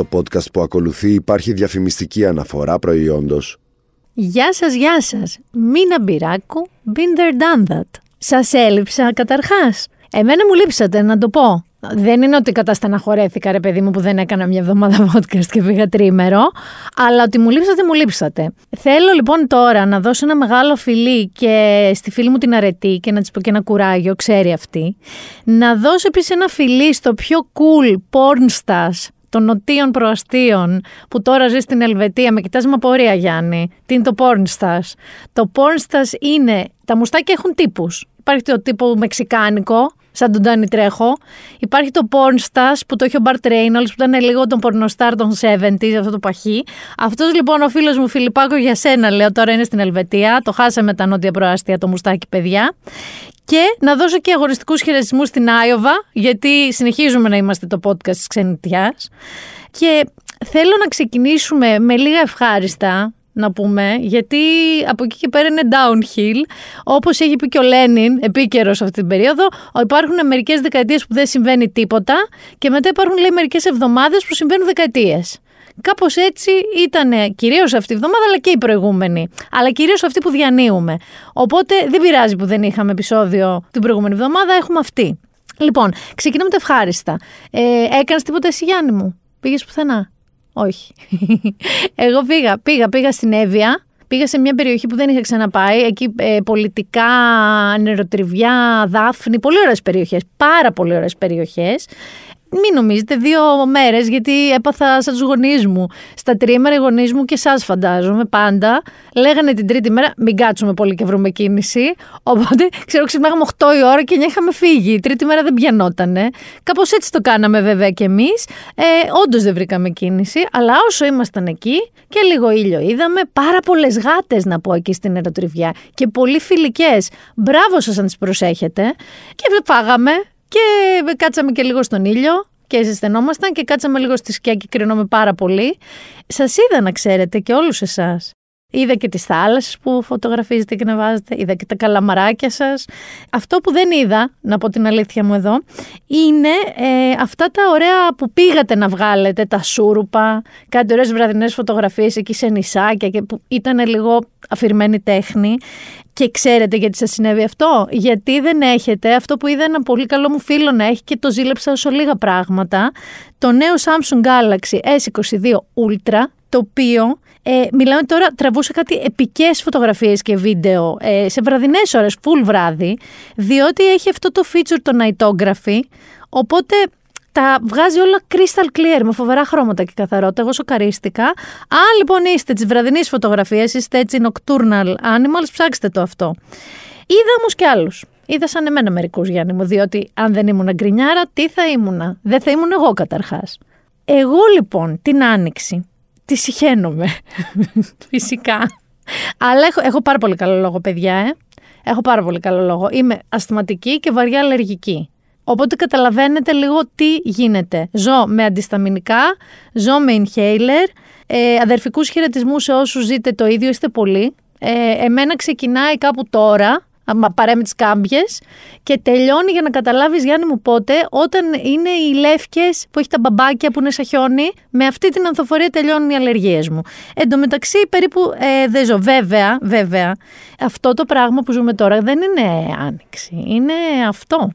Στο podcast που ακολουθεί υπάρχει διαφημιστική αναφορά προϊόντος. Γεια σας, γεια σας. Μίνα Μπυράκου, been there done that. Σας έλειψα καταρχάς. Εμένα μου λείψατε, να το πω. Δεν είναι ότι κατασταναχωρέθηκα, ρε παιδί μου, που δεν έκανα μια εβδομάδα podcast και πήγα τρίμερο, αλλά ότι μου λείψατε, μου λείψατε. Θέλω λοιπόν τώρα να δώσω ένα μεγάλο φιλί και στη φίλη μου την Αρετή και να της πω και ένα κουράγιο, ξέρει αυτή. Να δώσω επίσης ένα φιλί στο πιο cool porn των νοτίων προαστίων που τώρα ζει στην Ελβετία. Με κοιτάζει με απορία, Γιάννη. Τι είναι το pornstars. Το pornstars είναι. Τα μουστάκια έχουν τύπους. Υπάρχει το τύπο μεξικάνικο, σαν τον Τάνι Τρέχο. Υπάρχει το pornstars που το έχει ο Μπαρτ Reynolds, που ήταν λίγο τον πορνοστάρ των 70s, αυτό το παχύ. Αυτός λοιπόν ο φίλος μου Φιλιππάκο για σένα, λέω, τώρα είναι στην Ελβετία. Το χάσαμε τα νότια προάστια, το μουστάκι, παιδιά. Και να δώσω και αγοριστικού χαιρετισμούς στην Άιωβα, γιατί συνεχίζουμε να είμαστε το podcast της ξενιτιάς. Και θέλω να ξεκινήσουμε με λίγα ευχάριστα, να πούμε, γιατί από εκεί και πέρα είναι downhill. Όπως έχει πει και ο Λένιν, επίκαιρος αυτή την περίοδο, υπάρχουν μερικές δεκαετίες που δεν συμβαίνει τίποτα και μετά υπάρχουν λέει μερικές εβδομάδες που συμβαίνουν δεκαετίες. Κάπως έτσι ήταν κυρίως αυτή η εβδομάδα, αλλά και η προηγούμενη. Αλλά κυρίως αυτή που διανύουμε. Οπότε δεν πειράζει που δεν είχαμε επεισόδιο την προηγούμενη εβδομάδα, έχουμε αυτή. Λοιπόν, ξεκινάμε τα ευχάριστα. Ε, Έκανες τίποτα εσύ, Γιάννη μου; Πήγες πουθενά; Όχι. Εγώ πήγα, πήγα, πήγα στην Εύβοια. Πήγα σε μια περιοχή που δεν είχα ξαναπάει. Εκεί ε, πολιτικά, νεροτριβιά, δάφνη. Πολύ ωραίες περιοχές. Πάρα πολύ ωραίες περιοχές. Μην νομίζετε, δύο μέρες, γιατί έπαθα σαν τους γονείς μου. Στα τρίμερα οι γονείς μου και εσά φαντάζομαι πάντα. Λέγανε την τρίτη μέρα, μην κάτσουμε πολύ και βρούμε κίνηση. Οπότε, ξέρω, ξυπνάγαμε 8 η ώρα και 9 είχαμε φύγει. Η τρίτη μέρα δεν πιανότανε. Κάπως έτσι το κάναμε βέβαια κι εμείς. Ε, Όντως δεν βρήκαμε κίνηση, αλλά όσο ήμασταν εκεί και λίγο ήλιο είδαμε, πάρα πολλές γάτες να πω εκεί στην αεροτριβιά και πολύ φιλικές. Μπράβο σας αν τις προσέχετε. Και φάγαμε, και κάτσαμε και λίγο στον ήλιο και ζεσθενόμασταν και κάτσαμε λίγο στη σκιά και κρινόμαι πάρα πολύ. Σας είδα να ξέρετε και όλους εσάς. Είδα και τις θάλασσες που φωτογραφίζετε και να βάζετε, είδα και τα καλαμαράκια σας. Αυτό που δεν είδα, να πω την αλήθεια μου εδώ, είναι ε, αυτά τα ωραία που πήγατε να βγάλετε, τα σούρουπα, κάτι ωραίες βραδινές φωτογραφίες εκεί σε νησάκια και που ήταν λίγο αφηρημένη τέχνη. Και ξέρετε γιατί σας συνέβη αυτό; Γιατί δεν έχετε αυτό που είδα ένα πολύ καλό μου φίλο να έχει και το ζήλεψα όσο λίγα πράγματα. Το νέο Samsung Galaxy S22 Ultra, το οποίο ε, μιλάμε τώρα, τραβούσε κάτι επικές φωτογραφίες και βίντεο ε, σε βραδινές ώρες, full βράδυ, διότι έχει αυτό το feature το nightography, οπότε τα βγάζει όλα crystal clear με φοβερά χρώματα και καθαρότητα. Εγώ σοκαρίστηκα. Αν λοιπόν είστε της βραδινής φωτογραφίας, είστε έτσι nocturnal animals, ψάξτε το αυτό. Είδα όμως και άλλους. Είδα σαν εμένα μερικούς Γιάννη μου, διότι αν δεν ήμουν γκρινιάρα, τι θα ήμουνα; Δεν θα ήμουν εγώ καταρχάς. Εγώ λοιπόν την άνοιξη τη συχαίνομαι. Φυσικά. Αλλά έχω, έχω πάρα πολύ καλό λόγο, παιδιά, ε. Έχω πάρα πολύ καλό λόγο. Είμαι ασθηματική και βαριά αλλεργική. Οπότε καταλαβαίνετε λίγο τι γίνεται. Ζω με αντισταμινικά, ζω με inhaler, ε, αδερφικούς χαιρετισμούς σε όσους ζείτε το ίδιο, είστε πολλοί. Ε, εμένα ξεκινάει κάπου τώρα, παρέ τις κάμπιες και τελειώνει για να καταλάβεις, Γιάννη μου, πότε, όταν είναι οι λεύκες που έχει τα μπαμπάκια που είναι σαν χιόνι, με αυτή την ανθοφορία τελειώνουν οι αλλεργίες μου. Εν τω μεταξύ, περίπου ε, δεν ζω. Βέβαια, βέβαια, αυτό το πράγμα που ζούμε τώρα δεν είναι άνοιξη. Είναι αυτό.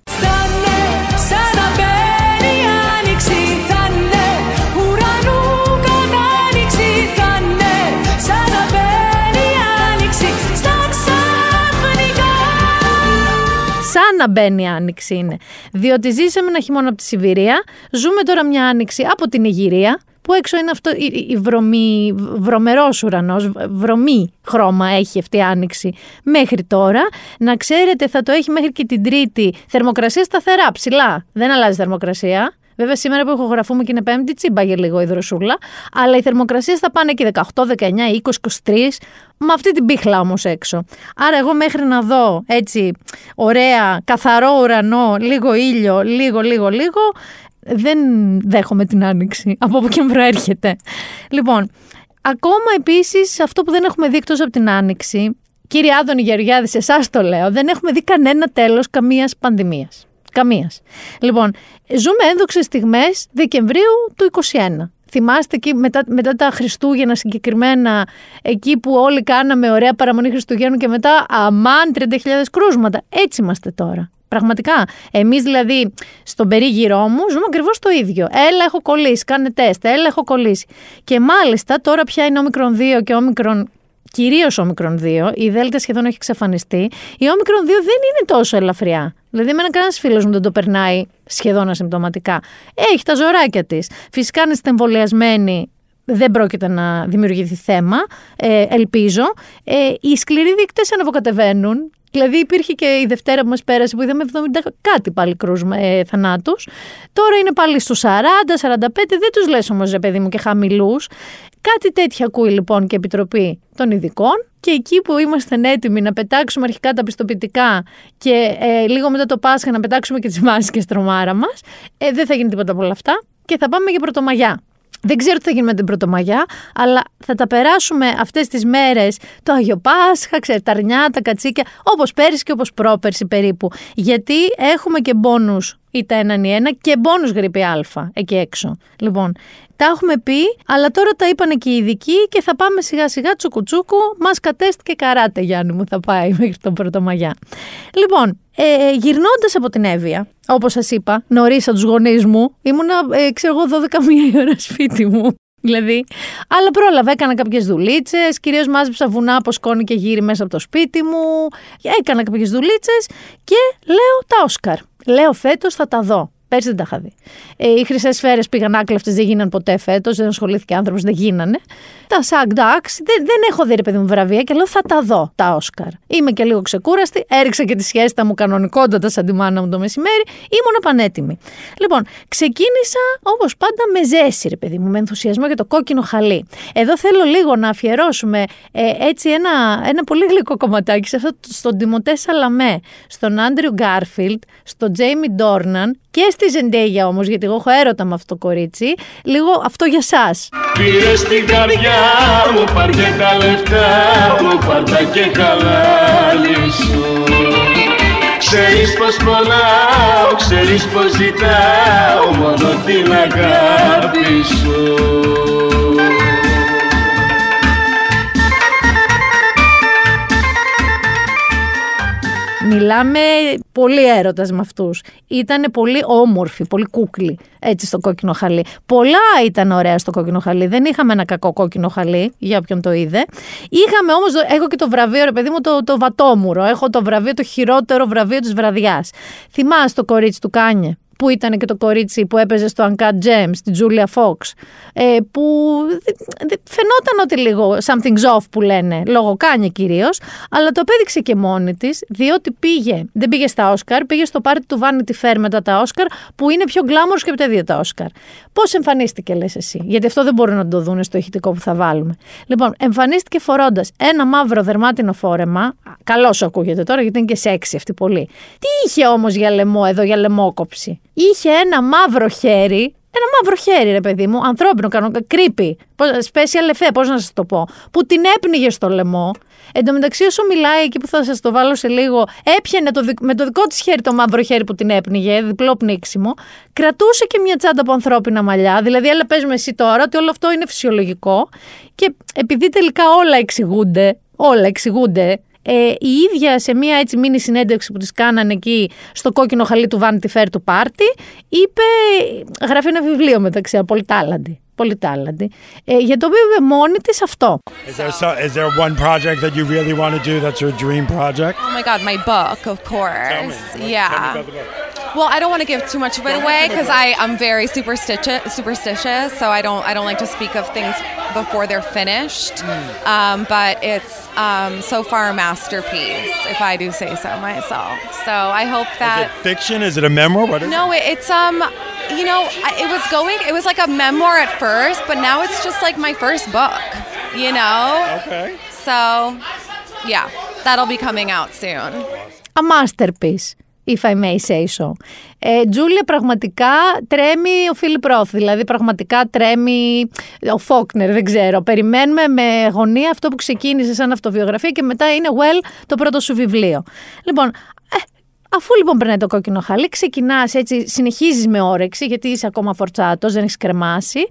Να μπαίνει η άνοιξη είναι. Διότι ζήσαμε ένα χειμώνα από τη Σιβηρία, ζούμε τώρα μια άνοιξη από την Ιγυρία, που έξω είναι αυτό η, η βρωμή, βρωμερός ουρανός, βρωμή χρώμα έχει αυτή η άνοιξη μέχρι τώρα. Να ξέρετε θα το έχει μέχρι και την τρίτη θερμοκρασία σταθερά, ψηλά. Δεν αλλάζει θερμοκρασία. Βέβαια, σήμερα που ηχογραφούμε και είναι Πέμπτη, τσίμπαγε λίγο η δροσούλα. Αλλά οι θερμοκρασίες θα πάνε και 18, 19, 20, 23. Με αυτή την πίχλα όμως έξω. Άρα, εγώ μέχρι να δω έτσι ωραία, καθαρό ουρανό, λίγο ήλιο, λίγο, λίγο, λίγο, δεν δέχομαι την άνοιξη. Από όπου και προέρχεται. Λοιπόν, ακόμα επίσης αυτό που δεν έχουμε δει εκτός από την άνοιξη, κύριε Άδωνη Γεωργιάδης, σε εσάς το λέω, δεν έχουμε δει κανένα τέλος καμίας πανδημίας. Καμίας. Λοιπόν, ζούμε ένδοξες στιγμές Δεκεμβρίου του 2021. Θυμάστε εκεί μετά, μετά τα Χριστούγεννα συγκεκριμένα, εκεί που όλοι κάναμε ωραία παραμονή Χριστουγέννων και μετά αμάν 30.000 κρούσματα. Έτσι είμαστε τώρα. Πραγματικά. Εμείς δηλαδή στον περίγυρό μου ζούμε ακριβώς το ίδιο. Έλα, έχω κολλήσει. Κάνε τεστ. Έλα, έχω κολλήσει. Και μάλιστα τώρα πια είναι όμικρον 2 και όμικρον κυρίως όμικρον 2, η Δέλτα σχεδόν έχει εξαφανιστεί. Η όμικρον 2 δεν είναι τόσο ελαφριά. Δηλαδή, εμένα κανένας φίλος μου δεν το περνάει σχεδόν ασυμπτωματικά. Έχει τα ζωράκια της. Φυσικά, αν είστε εμβολιασμένοι, δεν πρόκειται να δημιουργηθεί θέμα, ε, ελπίζω. Ε, οι σκληροί δείκτες ανεβοκατεβαίνουν. Δηλαδή υπήρχε και η Δευτέρα που μας πέρασε που είδαμε 70 κάτι πάλι κρούσμα ε, θανάτους. Τώρα είναι πάλι στους 40, 45, δεν τους λες όμως ρε παιδί μου και χαμηλούς. Κάτι τέτοια ακούει λοιπόν και η Επιτροπή των Ειδικών και εκεί που είμαστε έτοιμοι να πετάξουμε αρχικά τα πιστοποιητικά και ε, λίγο μετά το Πάσχα να πετάξουμε και τις μάσκες τρομάρα μας, ε, δεν θα γίνει τίποτα από όλα αυτά και θα πάμε για πρωτομαγιά. Δεν ξέρω τι θα γίνει με την Πρωτομαγιά, αλλά θα τα περάσουμε αυτές τις μέρες το Άγιο Πάσχα, ξέρετε, τα αρνιά, τα κατσίκια, όπως πέρυσι και όπως πρόπερσι περίπου. Γιατί έχουμε και μπόνους ή τα έναν ή ένα και μπόνους γρήπη Α εκεί έξω. Λοιπόν, τα έχουμε πει, αλλά τώρα τα είπαν και οι ειδικοί και θα πάμε σιγά σιγά τσουκουτσούκου. Μα κατέστηκε και καράτε, Γιάννη μου, θα πάει μέχρι τον Πρωτομαγιά. Λοιπόν, ε, γυρνώντας από την Εύβοια, όπως σας είπα, νωρίς από τους γονείς μου, ήμουνα, ε, ξέρω εγώ, 12 μία ώρα σπίτι μου. Δηλαδή, αλλά πρόλαβα, έκανα κάποιες δουλίτσες, κυρίως μάζεψα βουνά από σκόνη και γύρι μέσα από το σπίτι μου. Έκανα κάποιες δουλίτσες και λέω τα Όσκαρ. Λέω φέτος θα τα δω. Πέρσι δεν τα είχα δει. Ε, οι χρυσές σφαίρες πήγαν άκλαυτε, δεν γίνανε ποτέ φέτος, δεν ασχολήθηκε άνθρωπος, δεν γίνανε. Τα Σαγκ Ντάξ, δεν, δεν έχω δει ρε παιδί μου βραβεία και λέω θα τα δω τα Όσκαρ. Είμαι και λίγο ξεκούραστη, έριξα και τη σχέστα μου κανονικότατα σαν τη μάνα μου το μεσημέρι, ήμουν πανέτοιμη. Λοιπόν, ξεκίνησα όπως πάντα με ζέση, ρε παιδί μου, με ενθουσιασμό για το κόκκινο χαλί. Εδώ θέλω λίγο να αφιερώσουμε ε, έτσι ένα, ένα πολύ γλυκό κομματάκι σε αυτό, στον Τιμωτέ Σαλαμέ, στον Άντριου Γκάρφιλτ, στον Τζέιμι Ντόρναν και στη Ζεντέγια όμως, γιατί εγώ έχω έρωτα με αυτό το κορίτσι, λίγο αυτό για εσά. Πήρε στην καρδιά μου, πάρ και τα λεφτά μου, πάρ και καλά σου. Ξέρεις πως πονάω, ξέρεις πως ζητάω μόνο την αγάπη σου. Μιλάμε πολύ έρωτας με αυτούς. Ήταν πολύ όμορφοι, πολύ κούκλοι έτσι στο κόκκινο χαλί. Πολλά ήταν ωραία στο κόκκινο χαλί. Δεν είχαμε ένα κακό κόκκινο χαλί, για όποιον το είδε. Είχαμε όμως, έχω και το βραβείο, ρε παιδί μου, το, το βατόμουρο. Έχω το βραβείο, το χειρότερο βραβείο της βραδιάς. Θυμάσαι το κορίτσι του Κάνιε; Που ήταν και το κορίτσι που έπαιζε στο Uncut Gems, την Julia Fox, ε, που φαινόταν ότι λίγο something's off που λένε, λόγω Κάνιε κυρίως, αλλά το απέδειξε και μόνη της, διότι πήγε, δεν πήγε στα Όσκαρ, πήγε στο πάρτι του Vanity Fair μετά τα Όσκαρ, που είναι πιο glamorous και από τα δύο τα Όσκαρ. Πώς εμφανίστηκε, λες εσύ, γιατί αυτό δεν μπορούν να το δουν στο ηχητικό που θα βάλουμε. Λοιπόν, εμφανίστηκε φορώντας ένα μαύρο δερμάτινο φόρεμα, καλό σου ακούγεται τώρα γιατί είναι και σεξι αυτή πολύ. Τι είχε όμως για λαιμό εδώ, για λαιμόκοψη; Είχε ένα μαύρο χέρι. Ένα μαύρο χέρι, ρε παιδί μου, ανθρώπινο, κανονικά, κρύπη. Special effect, πώς να σας το πω. Που την έπνιγε στο λαιμό. Εν τω μεταξύ, όσο μιλάει εκεί που θα σας το βάλω σε λίγο, έπιανε το, με το δικό της χέρι το μαύρο χέρι που την έπνιγε, διπλό πνίξιμο. Κρατούσε και μια τσάντα από ανθρώπινα μαλλιά. Δηλαδή, έλα, πες εσύ τώρα ότι όλο αυτό είναι φυσιολογικό. Και επειδή τελικά όλα εξηγούνται, όλα εξηγούνται ε, η ίδια σε μια έτσι μίνι συνέντευξη που της κάνανε εκεί στο κόκκινο χαλί του Vanity Fair του πάρτι, είπε, γράφει ένα βιβλίο μεταξύ, πολύ τάλαντη. Πολύ τάλαντη. Ε, για το οποίο είπε μόνη της αυτό. Is there, so, is there one project that you really want to do that's your dream project? Oh my god, my book, of course. Tell me. Yeah. Tell me about the book. Well, I don't want to give too much of it away because I am very superstitious, superstitious, so I don't I don't like to speak of things before they're finished. Um, but it's um, so far a masterpiece, if I do say so myself. So I hope Is that. it fiction? Is it a memoir? What is No, it, it's um, you know, it was going. It was like a memoir at first, but now it's just like my first book. You know. Okay. So, yeah, that'll be coming out soon. A masterpiece. If I may say so. Ε, Τζούλια, πραγματικά τρέμει ο Φίλιπ Ρόθ. Δηλαδή, πραγματικά τρέμει ο Φόκνερ, δεν ξέρω. Περιμένουμε με αγωνία αυτό που ξεκίνησε σαν αυτοβιογραφία και μετά είναι well το πρώτο σου βιβλίο. Λοιπόν, ε, Αφού λοιπόν περνάει το κόκκινο χαλί, ξεκινάς έτσι, συνεχίζεις με όρεξη, γιατί είσαι ακόμα φορτσάτος, δεν έχεις κρεμάσει.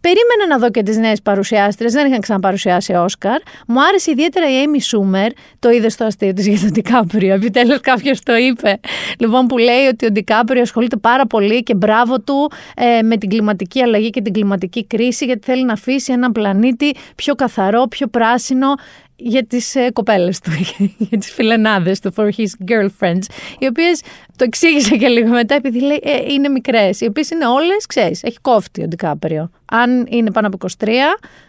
περίμενα να δω και τις νέες παρουσιάστρες. Δεν είχαν ξαναπαρουσιάσει Όσκαρ. Μου άρεσε ιδιαίτερα η Amy Schumer. Το είδες στο αστείο της για τον Ντικάπριο. Επιτέλους κάποιος το είπε. Λοιπόν, που λέει ότι ο Ντικάπριο ασχολείται πάρα πολύ και μπράβο του ε, με την κλιματική αλλαγή και την κλιματική κρίση, γιατί θέλει να αφήσει έναν πλανήτη πιο καθαρό, πιο πράσινο για τις ε, κοπέλες του, για τις φιλενάδες του, for his girlfriends, οι οποίες το εξήγησε και λίγο μετά επειδή λέει ε, είναι μικρές, οι οποίες είναι όλες, ξέρεις, έχει κόφτη ο Ντικάπριο. Αν είναι πάνω από 23,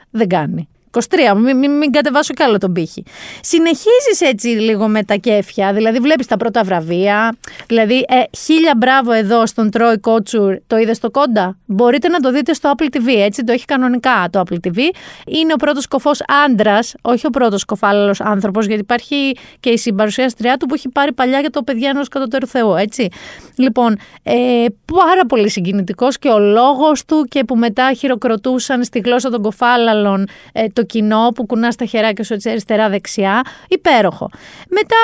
δεν κάνει. 23, μην, μην, μην κατεβάσω κι άλλο τον πύχη. Συνεχίζεις έτσι λίγο με τα κέφια, δηλαδή βλέπεις τα πρώτα βραβεία. Δηλαδή, ε, χίλια μπράβο εδώ στον Τρόι Κότσουρ, το είδες στο κόντα; Μπορείτε να το δείτε στο Apple TV, έτσι το έχει κανονικά το Apple TV. Είναι ο πρώτος κοφό άντρας, όχι ο πρώτος κοφάλαλος άνθρωπος, γιατί υπάρχει και η συμπαρουσιάστριά του που έχει πάρει παλιά για το παιδιά ενός κατωτέρου Θεού, έτσι. Λοιπόν, ε, πάρα πολύ συγκινητικός και ο λόγος του και που μετά χειροκροτούσαν στη γλώσσα των κοφάλαλων ε, το κοινό που κουνάς τα χεράκια σου έτσι αριστερά-δεξιά. Υπέροχο. Μετά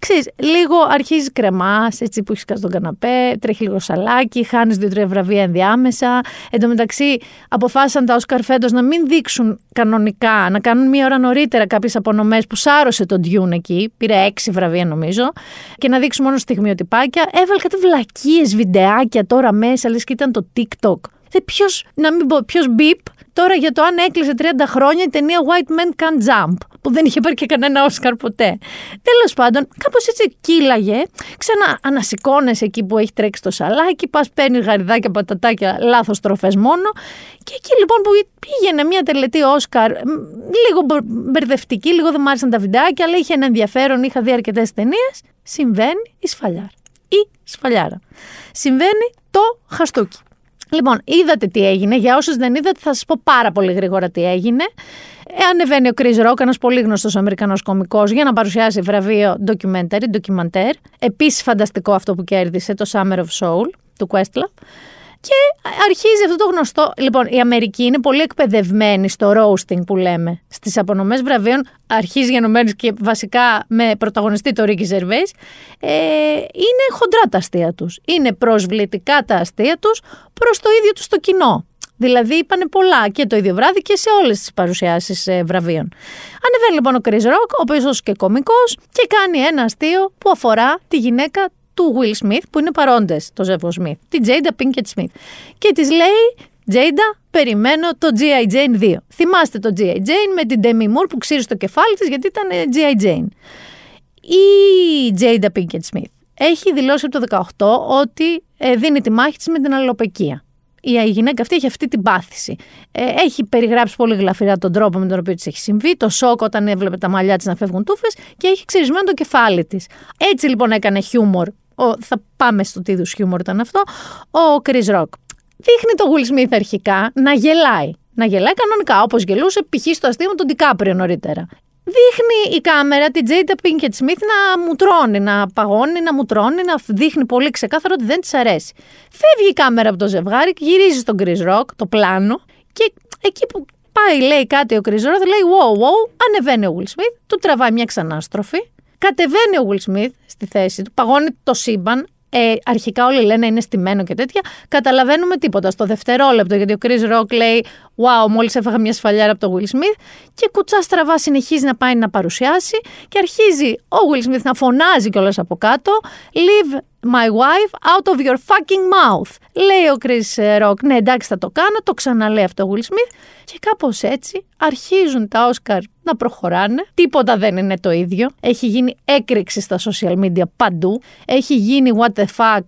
ξέρεις, λίγο αρχίζεις κρεμάς, έτσι που έχεις κάνει τον καναπέ, τρέχει λίγο σαλάκι, χάνεις δύο-τρία βραβεία ενδιάμεσα. Εν τω μεταξύ, αποφάσισαν τα Όσκαρ φέτος να μην δείξουν κανονικά, να κάνουν μία ώρα νωρίτερα κάποιες απονομές που σάρωσε τον Τιούν εκεί. Πήρε έξι βραβεία νομίζω. Και να δείξουν μόνο στιγμιοτυπάκια. Έβαλε κάτι βλακίες βιντεάκια τώρα μέσα, λες και ήταν το TikTok. Ποιος, να μην πω, ποιος μπιπ Τώρα για το αν έκλεισε 30 χρόνια η ταινία White Men Can't Jump, που δεν είχε πάρει και κανένα Όσκαρ ποτέ. Τέλος πάντων, κάπως έτσι κύλαγε. Ξανά ανασηκώνεσαι εκεί που έχει τρέξει το σαλάκι, πας παίρνεις γαριδάκια, πατατάκια, λάθος τροφές μόνο. Και εκεί λοιπόν που πήγαινε μια τελετή Όσκαρ, λίγο μπερδευτική, λίγο δεν μ' άρεσαν τα βιντεάκια, αλλά είχε ένα ενδιαφέρον, είχα δει αρκετές ταινίες. Συμβαίνει η σφαλιάρα. Ή σφαλιάρα. Συμβαίνει το χαστούκι. Λοιπόν, είδατε τι έγινε. Για όσους δεν είδατε, θα σας πω πάρα πολύ γρήγορα τι έγινε. Ε, ανεβαίνει ο Chris Rock, ένας πολύ γνωστός Αμερικανός κωμικός, για να παρουσιάσει βραβείο documentary, documentaire. Επίσης φανταστικό αυτό που κέρδισε, το Summer of Soul του Questlove. Και αρχίζει αυτό το γνωστό. Λοιπόν, η Αμερική είναι πολύ εκπαιδευμένη στο roasting που λέμε. Στις απονομές βραβείων αρχίζει γενομένη και βασικά με πρωταγωνιστή το Ρίκη Ζερβέ. Ε, είναι χοντρά τα αστεία τους. Είναι προσβλητικά τα αστεία τους προς το ίδιο τους το κοινό. Δηλαδή είπανε πολλά και το ίδιο βράδυ και σε όλες τις παρουσιάσεις ε, βραβείων. Ανεβαίνει λοιπόν ο Chris Rock, ο οποίος και κωμικός, και κάνει ένα αστείο που αφορά τη γυναίκα του Will Smith που είναι παρόντες, το Ζεύο Smith, τη Jada Pinkett Smith. Και της λέει, Jada, περιμένω το G.I. Jane 2. Θυμάστε το G.I. Jane με την Demi Moore που ξύρισε το κεφάλι της γιατί ήταν G.I. Jane. Η Jada Pinkett Smith έχει δηλώσει από το 18 ότι ε, δίνει τη μάχη της με την αλλοπαικία. Η γυναίκα αυτή έχει αυτή την πάθηση. Ε, έχει περιγράψει πολύ γλαφυρά τον τρόπο με τον οποίο της έχει συμβεί, το σοκ όταν έβλεπε τα μαλλιά της να φεύγουν τούφες και έχει ξυρισμένο το κεφάλι της. Έτσι λοιπόν έκανε χιούμορ ο, θα πάμε στο τι είδους χιούμορ ήταν αυτό, ο Chris Rock. Δείχνει το Will Smith αρχικά να γελάει. Να γελάει κανονικά, όπως γελούσε π.χ. στο αστείο με τον Ντικάπριο νωρίτερα. Δείχνει η κάμερα την Jada Pinkett Smith να μουτρώνει, να παγώνει, να μουτρώνει, να δείχνει πολύ ξεκάθαρο ότι δεν της αρέσει. Φεύγει η κάμερα από το ζευγάρι, γυρίζει στον Chris Rock, το πλάνο, και εκεί που πάει, λέει κάτι ο Chris Rock, λέει wow, wow, ανεβαίνει ο Will Smith, του τραβάει μια ξανάστροφη, Κατεβαίνει ο Will Smith στη θέση του, παγώνει το σύμπαν. Ε, αρχικά όλοι λένε είναι στημένο και τέτοια. Καταλαβαίνουμε τίποτα στο δευτερόλεπτο, γιατί ο Chris Rock λέει Wow, μόλις έφαγα μια σφαλιάρα από το Will Smith. Και κουτσά στραβά συνεχίζει να πάει να παρουσιάσει και αρχίζει ο Will Smith να φωνάζει κιόλας από κάτω. Leave my wife out of your fucking mouth. Λέει ο Chris Rock, ναι εντάξει θα το κάνω, το ξαναλέει αυτό ο Will Smith και κάπως έτσι αρχίζουν τα Όσκαρ να προχωράνε. Τίποτα δεν είναι το ίδιο. Έχει γίνει έκρηξη στα social media παντού. Έχει γίνει what the fuck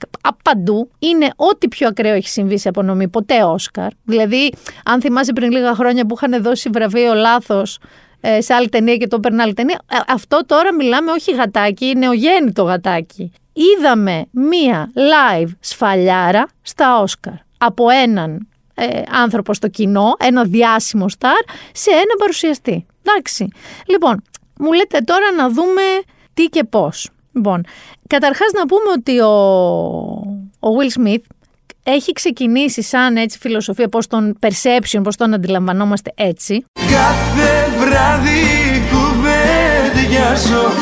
παντού. Είναι ό,τι πιο ακραίο έχει συμβεί σε απονομή ποτέ Όσκαρ. Δηλαδή, αν θυμάσαι πριν λίγα χρόνια που είχαν δώσει βραβείο λάθος ε, σε άλλη ταινία και το έπαιρνε άλλη ταινία. Ε, αυτό τώρα μιλάμε όχι γατάκι, είναι νεογέννητο γατάκι είδαμε μία live σφαλιάρα στα Όσκαρ από έναν ε, άνθρωπο στο κοινό, ένα διάσημο στάρ, σε ένα παρουσιαστή. Εντάξει. Λοιπόν, μου λέτε τώρα να δούμε τι και πώς. Λοιπόν, καταρχάς να πούμε ότι ο, ο Will Smith έχει ξεκινήσει σαν έτσι φιλοσοφία, πώς τον perception, πώς τον αντιλαμβανόμαστε έτσι. Κάθε βράδυ κουβέντιαζω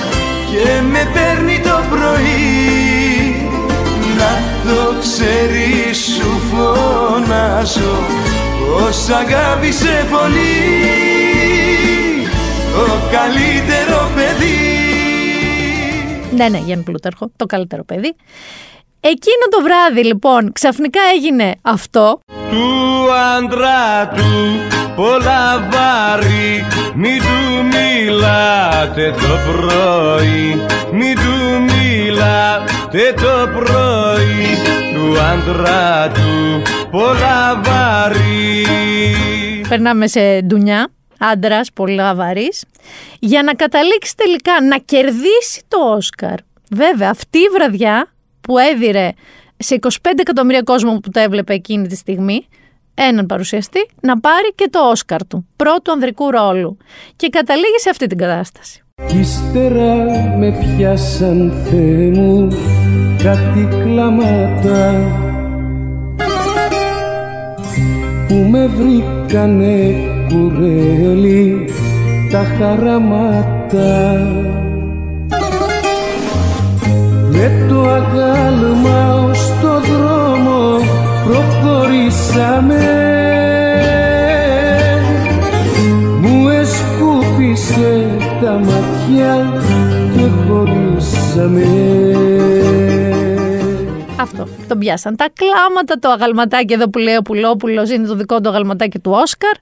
και με παίρνει το πρωί να το ξέρεις σου φωνάζω Πως αγάπησε πολύ Το καλύτερο παιδί Ναι, ναι, Γιάννη Πλούταρχο, το καλύτερο παιδί. Εκείνο το βράδυ λοιπόν ξαφνικά έγινε αυτό. Του άντρα του πολλά βάρη Μην του μιλάτε το πρωί Μην του μιλάτε το πρωί Του άντρα του πολλά βάρη Περνάμε σε ντουνιά. Άντρας, πολύ βαρύς. Για να καταλήξει τελικά να κερδίσει το Όσκαρ. Βέβαια, αυτή η βραδιά που έδιρε σε 25 εκατομμύρια κόσμο που το έβλεπε εκείνη τη στιγμή, έναν παρουσιαστή, να πάρει και το Όσκαρ του, πρώτου ανδρικού ρόλου. Και καταλήγει σε αυτή την κατάσταση. Κι ύστερα με πιάσαν Θεέ μου κάτι κλάματα που με βρήκανε κουρέλι τα χαραμάτα με το αγάλμα ως το δρόμο προχωρήσαμε μου εσκούπισε τα ματιά και χωρίσαμε Αυτό. Τον πιάσαν τα κλάματα, το αγαλματάκι εδώ που λέει ο Πουλόπουλος είναι το δικό του αγαλματάκι του Όσκαρ.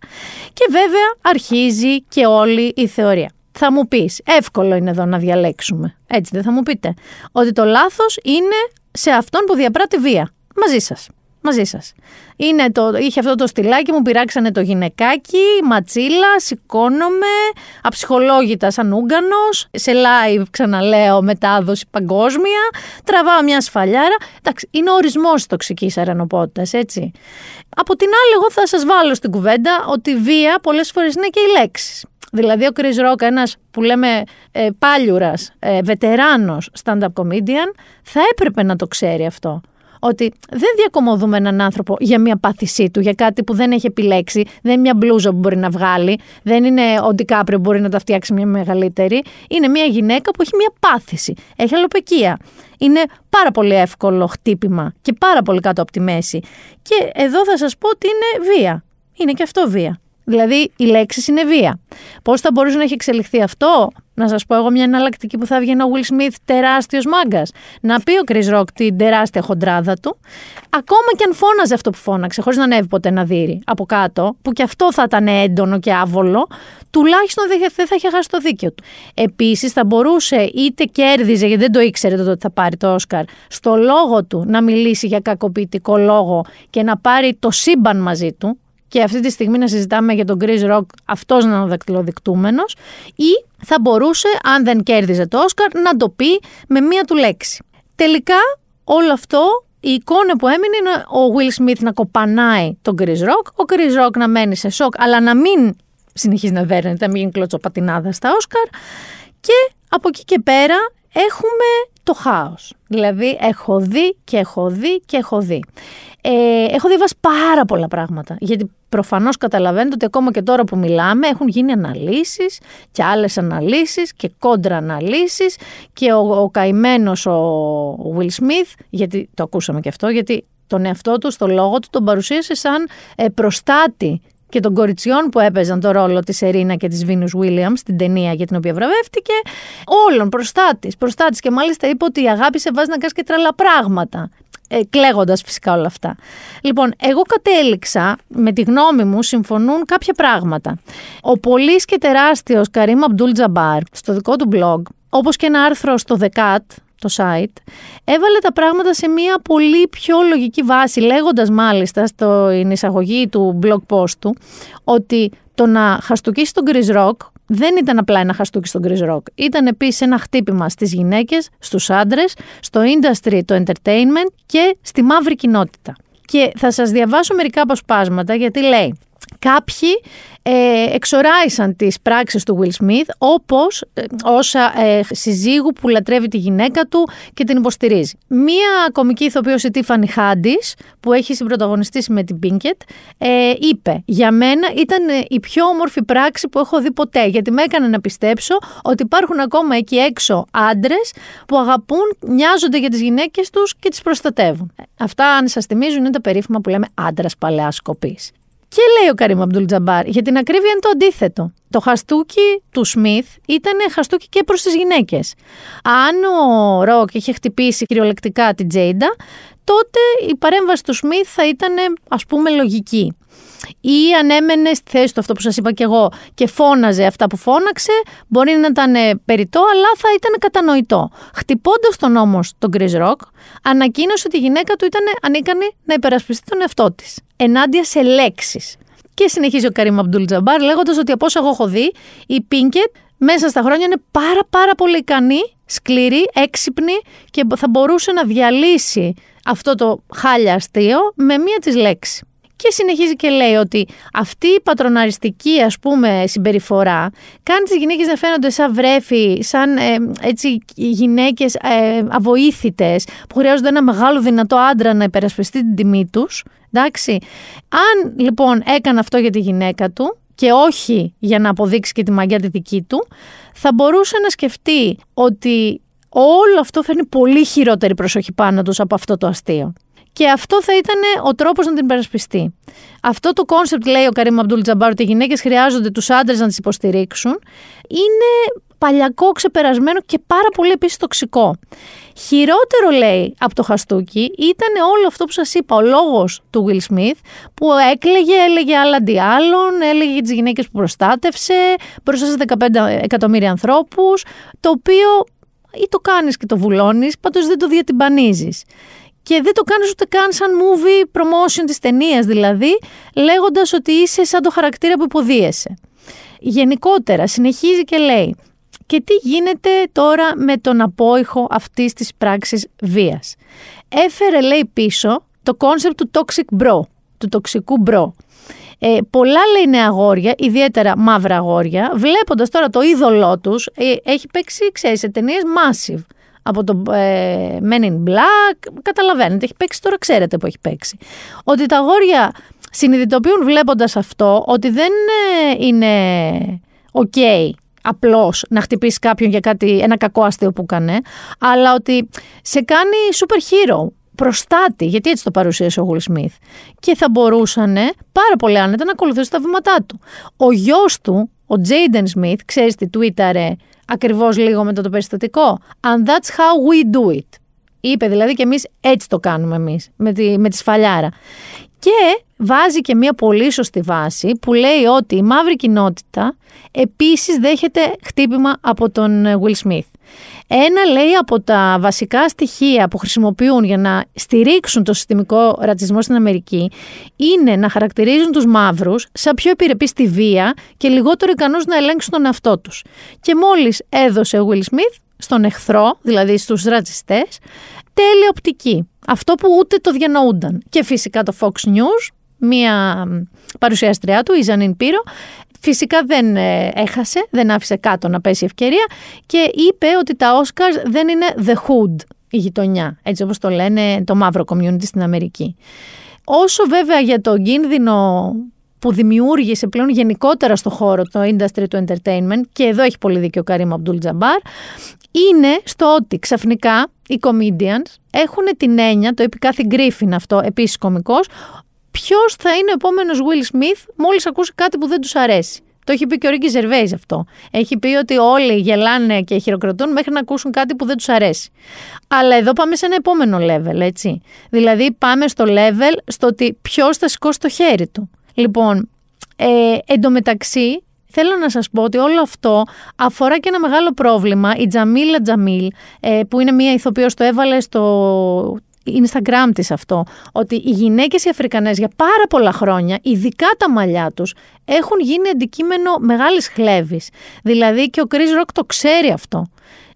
Και βέβαια αρχίζει και όλη η θεωρία. Θα μου πεις, εύκολο είναι εδώ να διαλέξουμε. Έτσι δεν θα μου πείτε. Ότι το λάθος είναι σε αυτόν που διαπράττει βία. Μαζί σας. Μαζί σας. Το, είχε αυτό το στυλάκι, μου πειράξανε το γυναικάκι, ματσίλα, σηκώνομαι, αψυχολόγητα σαν Ούγκανο, σε live ξαναλέω μετάδοση παγκόσμια, τραβάω μια σφαλιάρα. Εντάξει, είναι ο ορισμός της τοξικής αρενοπότητα, έτσι. Από την άλλη, εγώ θα σας βάλω στην κουβέντα ότι βία πολλές φορές είναι και οι λέξεις. Δηλαδή ο Chris Rock, ένας που λέμε ε, πάλιουρας, ε, βετεράνος stand-up comedian, θα έπρεπε να το ξέρει αυτό. Ότι δεν διακομωδούμε έναν άνθρωπο για μια πάθησή του, για κάτι που δεν έχει επιλέξει, δεν είναι μια μπλούζα που μπορεί να βγάλει, δεν είναι ο Ντικάπριο που μπορεί να τα φτιάξει μια μεγαλύτερη. Είναι μια γυναίκα που έχει μια πάθηση, έχει αλλοπαικία. Είναι πάρα πολύ εύκολο χτύπημα και πάρα πολύ κάτω από τη μέση. Και εδώ θα σας πω ότι είναι βία. Είναι και αυτό βία. Δηλαδή, η λέξη είναι βία. Πώς θα μπορούσε να έχει εξελιχθεί αυτό, να σας πω εγώ μια εναλλακτική που θα βγει ένα Will Smith τεράστιος μάγκας. Να πει ο Chris Rock την τεράστια χοντράδα του, ακόμα και αν φώναζε αυτό που φώναξε, χωρίς να ανέβει ποτέ ένα δύρι από κάτω, που και αυτό θα ήταν έντονο και άβολο, τουλάχιστον δεν θα είχε χάσει το δίκαιο του. Επίσης, θα μπορούσε είτε κέρδιζε, γιατί δεν το ήξερε τότε ότι θα πάρει το Όσκαρ, στο λόγο του να μιλήσει για κακοποιητικό λόγο και να πάρει το σύμπαν μαζί του, και αυτή τη στιγμή να συζητάμε για τον Chris Rock αυτός να είναι ο δακτυλοδεικτούμενος ή θα μπορούσε, αν δεν κέρδιζε το Όσκαρ, να το πει με μία του λέξη. Τελικά όλο αυτό η εικόνα που έμεινε είναι ο Will Smith να κοπανάει τον Chris Rock, ο Chris Rock να μένει σε σοκ, αλλά να μην συνεχίζει να δέρνεται, να μην κλωτσοπατινάδα στα Όσκαρ. Και από εκεί και πέρα έχουμε το χάος. Δηλαδή έχω δει και έχω δει και έχω δει. Ε, έχω διαβάσει πάρα πολλά πράγματα. Γιατί προφανώς καταλαβαίνετε ότι ακόμα και τώρα που μιλάμε έχουν γίνει αναλύσεις και άλλες αναλύσεις και κόντρα αναλύσει. Και ο, ο καημένος ο Will Smith, γιατί το ακούσαμε και αυτό, γιατί τον εαυτό του, στο λόγο του, τον παρουσίασε σαν ε, προστάτη και των κοριτσιών που έπαιζαν το ρόλο της Ερίνα και της Βίνους Βίλιαμ στην ταινία για την οποία βραβεύτηκε, όλων προστάτης, προστάτης και μάλιστα είπε ότι η αγάπη σε βάζει να κάνεις και τρελά πράγματα ε, κλαίγοντας φυσικά όλα αυτά. Λοιπόν, εγώ κατέληξα, με τη γνώμη μου, συμφωνούν κάποια πράγματα. Ο πολύς και τεράστιος Καρύμ Αμπτούλ Τζαμπάρ, στο δικό του blog, όπως και ένα άρθρο στο The Cut, το site, έβαλε τα πράγματα σε μια πολύ πιο λογική βάση, λέγοντας μάλιστα στην εισαγωγή του blog post του, ότι το να χαστοκίσει τον Chris Rock δεν ήταν απλά ένα χαστούκι στον Chris Rock. Ήταν επίσης ένα χτύπημα στις γυναίκες, στους άντρες, στο industry, το entertainment και στη μαύρη κοινότητα. Και θα σας διαβάσω μερικά αποσπάσματα γιατί λέει Κάποιοι ε, εξοράισαν τις πράξεις του Will Smith όπως ε, όσα ε, συζύγου που λατρεύει τη γυναίκα του και την υποστηρίζει. Μία κομική ηθοποιός η Tiffany Haddish που έχει συμπροταγωνιστήσει με την Pinkett ε, είπε «Για μένα ήταν ε, η πιο όμορφη πράξη που έχω δει ποτέ γιατί με έκανε να πιστέψω ότι υπάρχουν ακόμα εκεί έξω άντρες που αγαπούν, νοιάζονται για τις γυναίκες τους και τις προστατεύουν». Αυτά αν σας θυμίζουν είναι τα περίφημα που λέμε άντρας παλαιάς κοπής. Και λέει ο Καρίμ Αμπντούλ Τζαμπάρ, για την ακρίβεια είναι το αντίθετο. Το χαστούκι του Σμιθ ήταν χαστούκι και προς τις γυναίκες. Αν ο Ροκ είχε χτυπήσει κυριολεκτικά την Τζέιντα, τότε η παρέμβαση του Σμιθ θα ήταν ας πούμε λογική ή αν έμενε στη θέση του αυτό που σας είπα και εγώ και φώναζε αυτά που φώναξε, μπορεί να ήταν περιττό, αλλά θα ήταν κατανοητό. Χτυπώντας τον όμω τον Chris Rock, ανακοίνωσε ότι η γυναίκα του ήταν ανίκανη να υπερασπιστεί τον εαυτό της. Ενάντια σε λέξεις. Και συνεχίζει ο Καρύμ Αμπτούλ Τζαμπάρ λέγοντας ότι από όσα εγώ έχω δει, η Πίνκετ μέσα στα χρόνια είναι πάρα πάρα πολύ ικανή, σκληρή, έξυπνη και θα μπορούσε να διαλύσει αυτό το χάλια αστείο με μία της λέξης. Και συνεχίζει και λέει ότι αυτή η πατροναριστική ας πούμε συμπεριφορά κάνει τις γυναίκες να φαίνονται σαν βρέφη, σαν ε, έτσι γυναίκες ε, αβοήθητες που χρειάζονται ένα μεγάλο δυνατό άντρα να υπερασπιστεί την τιμή τους. Εντάξει. Αν λοιπόν έκανε αυτό για τη γυναίκα του και όχι για να αποδείξει και τη μαγιά τη δική του, θα μπορούσε να σκεφτεί ότι όλο αυτό φέρνει πολύ χειρότερη προσοχή πάνω τους από αυτό το αστείο. Και αυτό θα ήταν ο τρόπος να την υπερασπιστεί. Αυτό το κόνσεπτ, λέει ο Καρίμ Αμπντούλ Τζαμπάρ, ότι οι γυναίκες χρειάζονται τους άντρες να τις υποστηρίξουν, είναι παλιακό, ξεπερασμένο και πάρα πολύ επίσης τοξικό. Χειρότερο, λέει, από το χαστούκι ήταν όλο αυτό που σας είπα, ο λόγος του Will Smith, που έκλεγε, έλεγε άλλα αντί άλλων, έλεγε για τις γυναίκες που προστάτευσε, μπροστά σε 15 εκατομμύρια ανθρώπους, το οποίο ή το κάνεις και το βουλώνεις, πάντως δεν το διατυμπανίζεις και δεν το κάνεις ούτε καν σαν movie promotion της ταινίας, δηλαδή, λέγοντας ότι είσαι σαν το χαρακτήρα που υποδύεσαι. Γενικότερα, συνεχίζει και λέει, και τι γίνεται τώρα με τον απόηχο αυτής της πράξης βίας; Έφερε, λέει, πίσω το κόνσεπτ του toxic bro, του τοξικού bro. Ε, πολλά λέει νέα αγόρια, ιδιαίτερα μαύρα αγόρια, βλέποντας τώρα το είδωλό τους, ε, έχει παίξει, ξέρεις, σε ταινίες massive από το ε, Men in Black. Καταλαβαίνετε, έχει παίξει τώρα, ξέρετε που έχει παίξει. Ότι τα αγόρια συνειδητοποιούν βλέποντας αυτό ότι δεν ε, είναι ok απλώς να χτυπήσει κάποιον για κάτι, ένα κακό αστείο που έκανε, αλλά ότι σε κάνει super hero, προστάτη, γιατί έτσι το παρουσίασε ο Will Smith. Και θα μπορούσαν πάρα πολύ άνετα να ακολουθήσουν τα βήματά του. Ο γιος του, ο Jaden Smith, ξέρεις τι τουίταρε ακριβώς λίγο μετά το περιστατικό; And that's how we do it. Είπε δηλαδή και εμείς έτσι το κάνουμε εμείς με τη, με τη σφαλιάρα. Και βάζει και μια πολύ σωστή βάση που λέει ότι η μαύρη κοινότητα επίσης δέχεται χτύπημα από τον Will Smith. Ένα λέει από τα βασικά στοιχεία που χρησιμοποιούν για να στηρίξουν το συστημικό ρατσισμό στην Αμερική είναι να χαρακτηρίζουν τους μαύρους σαν πιο επιρρεπή στη βία και λιγότερο ικανούς να ελέγξουν τον εαυτό τους. Και μόλις έδωσε ο Will Smith στον εχθρό, δηλαδή στους ρατσιστές, τέλεια οπτική. Αυτό που ούτε το διανοούνταν. Και φυσικά το Fox News, μία παρουσιαστριά του, η Ζανίν Πύρο, Φυσικά δεν ε, έχασε, δεν άφησε κάτω να πέσει ευκαιρία και είπε ότι τα Oscars δεν είναι the hood, η γειτονιά, έτσι όπως το λένε το μαύρο community στην Αμερική. Όσο βέβαια για το κίνδυνο που δημιούργησε πλέον γενικότερα στο χώρο το industry του entertainment και εδώ έχει πολύ δίκιο ο Καρύμ Αμπτούλ Τζαμπάρ είναι στο ότι ξαφνικά οι comedians έχουν την έννοια, το είπε κάθε Γκρίφιν αυτό, επίσης κομικός, ποιος θα είναι ο επόμενος Will Smith μόλις ακούσει κάτι που δεν τους αρέσει. Το έχει πει και ο Ρίκη Ζερβέη αυτό. Έχει πει ότι όλοι γελάνε και χειροκροτούν μέχρι να ακούσουν κάτι που δεν τους αρέσει. Αλλά εδώ πάμε σε ένα επόμενο level, έτσι. Δηλαδή πάμε στο level στο ότι ποιος θα σηκώσει το χέρι του. Λοιπόν, ε, εντωμεταξύ θέλω να σας πω ότι όλο αυτό αφορά και ένα μεγάλο πρόβλημα. Η Τζαμίλα Τζαμίλ, ε, που είναι μια ηθοποιός, το έβαλε στο Instagram της αυτό, ότι οι γυναίκες οι Αφρικανές για πάρα πολλά χρόνια, ειδικά τα μαλλιά τους, έχουν γίνει αντικείμενο μεγάλης χλέβης. Δηλαδή και ο Chris Rock το ξέρει αυτό.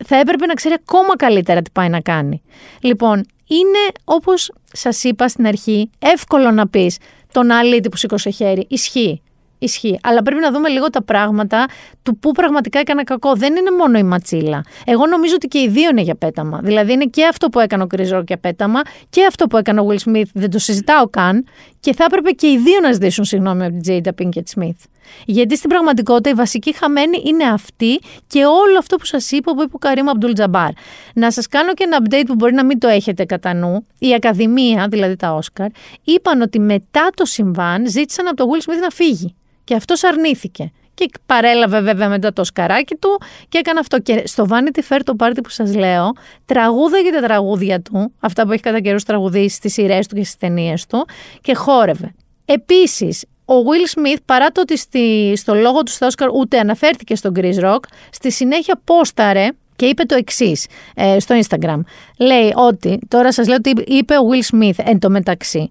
Θα έπρεπε να ξέρει ακόμα καλύτερα τι πάει να κάνει. Λοιπόν, είναι όπως σας είπα στην αρχή, εύκολο να πεις τον αλήτη που σήκωσε χέρι. Ισχύει. Ισχύει. Αλλά πρέπει να δούμε λίγο τα πράγματα του πού πραγματικά έκανα κακό. Δεν είναι μόνο η ματσίλα. Εγώ νομίζω ότι και οι δύο είναι για πέταμα. Δηλαδή είναι και αυτό που έκανε ο Κρυζό για πέταμα και αυτό που έκανε ο Will Smith. Δεν το συζητάω καν. Και θα έπρεπε και οι δύο να ζητήσουν συγγνώμη από την Jada Pinkett Smith. Γιατί στην πραγματικότητα η βασική χαμένη είναι αυτή και όλο αυτό που σας είπα που είπε ο Καρύμ Αμπτούλ Τζαμπάρ. Να σας κάνω και ένα update που μπορεί να μην το έχετε κατά νου. Η Ακαδημία, δηλαδή τα Όσκαρ, είπαν ότι μετά το συμβάν ζήτησαν από τον Will Smith να φύγει. Και αυτός αρνήθηκε. Και παρέλαβε βέβαια μετά το σκαράκι του και έκανε αυτό. Και στο Vanity Fair το πάρτι που σας λέω, τραγούδαγε τα τραγούδια του, αυτά που έχει κατά καιρούς τραγουδήσει στις σειρές του και στις ταινίες του, και χόρευε. Επίσης, ο Will Smith, παρά το ότι στη, στο λόγο του στο Όσκαρ ούτε αναφέρθηκε στον Chris Rock, στη συνέχεια πόσταρε και είπε το εξής ε, στο Instagram. Λέει ότι, τώρα σας λέω ότι είπε ο Will Smith εν τω μεταξύ.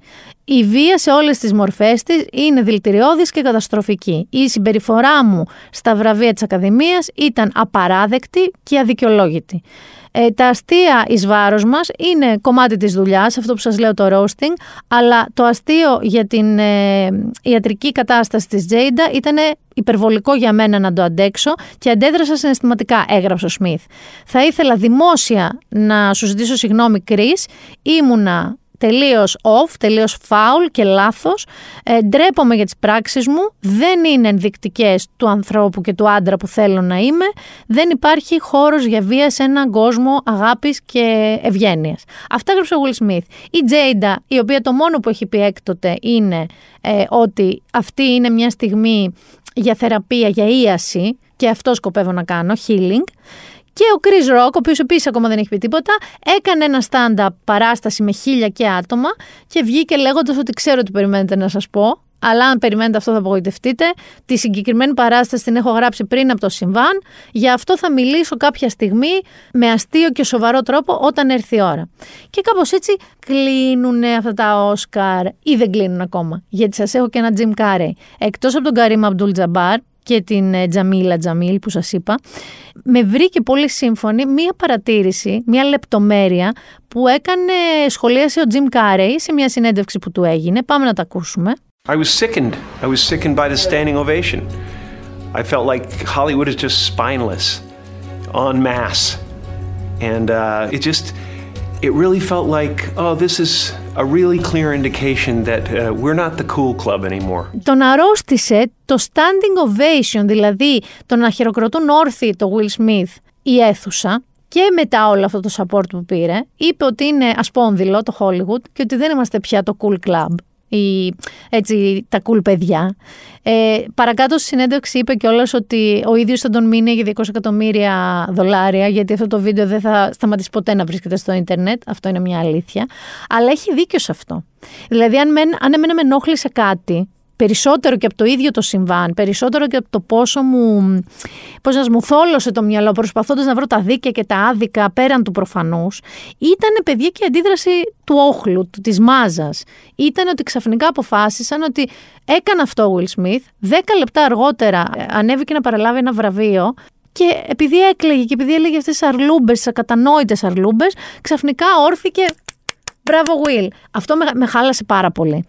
Η βία σε όλες τις μορφές της είναι δηλητηριώδης και καταστροφική. Η συμπεριφορά μου στα βραβεία της Ακαδημίας ήταν απαράδεκτη και αδικαιολόγητη. Ε, τα αστεία εις βάρος μας είναι κομμάτι της δουλειάς, αυτό που σας λέω το roasting, αλλά το αστείο για την ε, ιατρική κατάσταση της Τζέιντα ήταν υπερβολικό για μένα να το αντέξω και αντέδρασα συναισθηματικά, έγραψε ο Σμιθ. Θα ήθελα δημόσια να σου ζητήσω συγγνώμη, Κρίς, ήμουνα τελείως off, τελείως foul και λάθος. Ε, ντρέπομαι για τις πράξεις μου. Δεν είναι ενδεικτικές του ανθρώπου και του άντρα που θέλω να είμαι. Δεν υπάρχει χώρος για βία σε έναν κόσμο αγάπης και ευγένειας. Αυτά έγραψε ο Will Smith. Η Τζέιντα, η οποία το μόνο που έχει πει έκτοτε είναι ε, ότι αυτή είναι μια στιγμή για θεραπεία, για ίαση και αυτό σκοπεύω να κάνω, healing. Και ο Chris Rock, ο οποίος επίσης ακόμα δεν έχει πει τίποτα, έκανε ένα stand-up παράσταση με χίλια και άτομα και βγήκε λέγοντας ότι ξέρω τι περιμένετε να σας πω. Αλλά αν περιμένετε αυτό θα απογοητευτείτε. Τη συγκεκριμένη παράσταση την έχω γράψει πριν από το συμβάν. Γι' αυτό θα μιλήσω κάποια στιγμή με αστείο και σοβαρό τρόπο όταν έρθει η ώρα. Και κάπως έτσι κλείνουν αυτά τα Όσκαρ ή δεν κλείνουν ακόμα. Γιατί σας έχω και ένα Jim Carrey. Εκτός από τον Καρύμ Αμπτούλ Τζαμπάρ, και την ε, Τζαμίλα Τζαμίλ που σας είπα, με βρήκε πολύ σύμφωνη μία παρατήρηση, μία λεπτομέρεια που έκανε σχολίαση ο Τζιμ Κάρεϊ σε μία συνέντευξη που του έγινε. Πάμε να τα ακούσουμε. I was sickened. I was sickened by the standing ovation. I felt like Hollywood is just spineless, en masse. And uh, it just, it really felt like, oh, this is a really clear indication that uh, we're not the cool club anymore. Τον αρρώστησε το standing ovation, δηλαδή το να χειροκροτούν όρθιοι το Will Smith η αίθουσα και μετά όλο αυτό το support που πήρε, είπε ότι είναι ασπόνδυλο το Hollywood και ότι δεν είμαστε πια το cool club ή έτσι τα cool παιδιά. Ε, παρακάτω στη συνέντευξη είπε κιόλας ότι ο ίδιος θα τον μείνει για 200 εκατομμύρια δολάρια, γιατί αυτό το βίντεο δεν θα σταματήσει ποτέ να βρίσκεται στο Ιντερνετ. Αυτό είναι μια αλήθεια. Αλλά έχει δίκιο σε αυτό. Δηλαδή, αν, μεν, αν εμένα με ενόχλησε κάτι, περισσότερο και από το ίδιο το συμβάν, περισσότερο και από το πόσο μου, πώς να μου θόλωσε το μυαλό προσπαθώντας να βρω τα δίκαια και τα άδικα πέραν του προφανούς, ήταν παιδιά και η αντίδραση του όχλου, του, της μάζας. Ήταν ότι ξαφνικά αποφάσισαν ότι έκανε αυτό ο Will Smith, δέκα λεπτά αργότερα ε, ανέβηκε να παραλάβει ένα βραβείο και επειδή έκλαιγε και επειδή έλεγε αυτές τις αρλούμπες, τις ακατανόητες αρλούμπες, ξαφνικά όρθηκε Μπράβο, Will. Αυτό με, με χάλασε πάρα πολύ.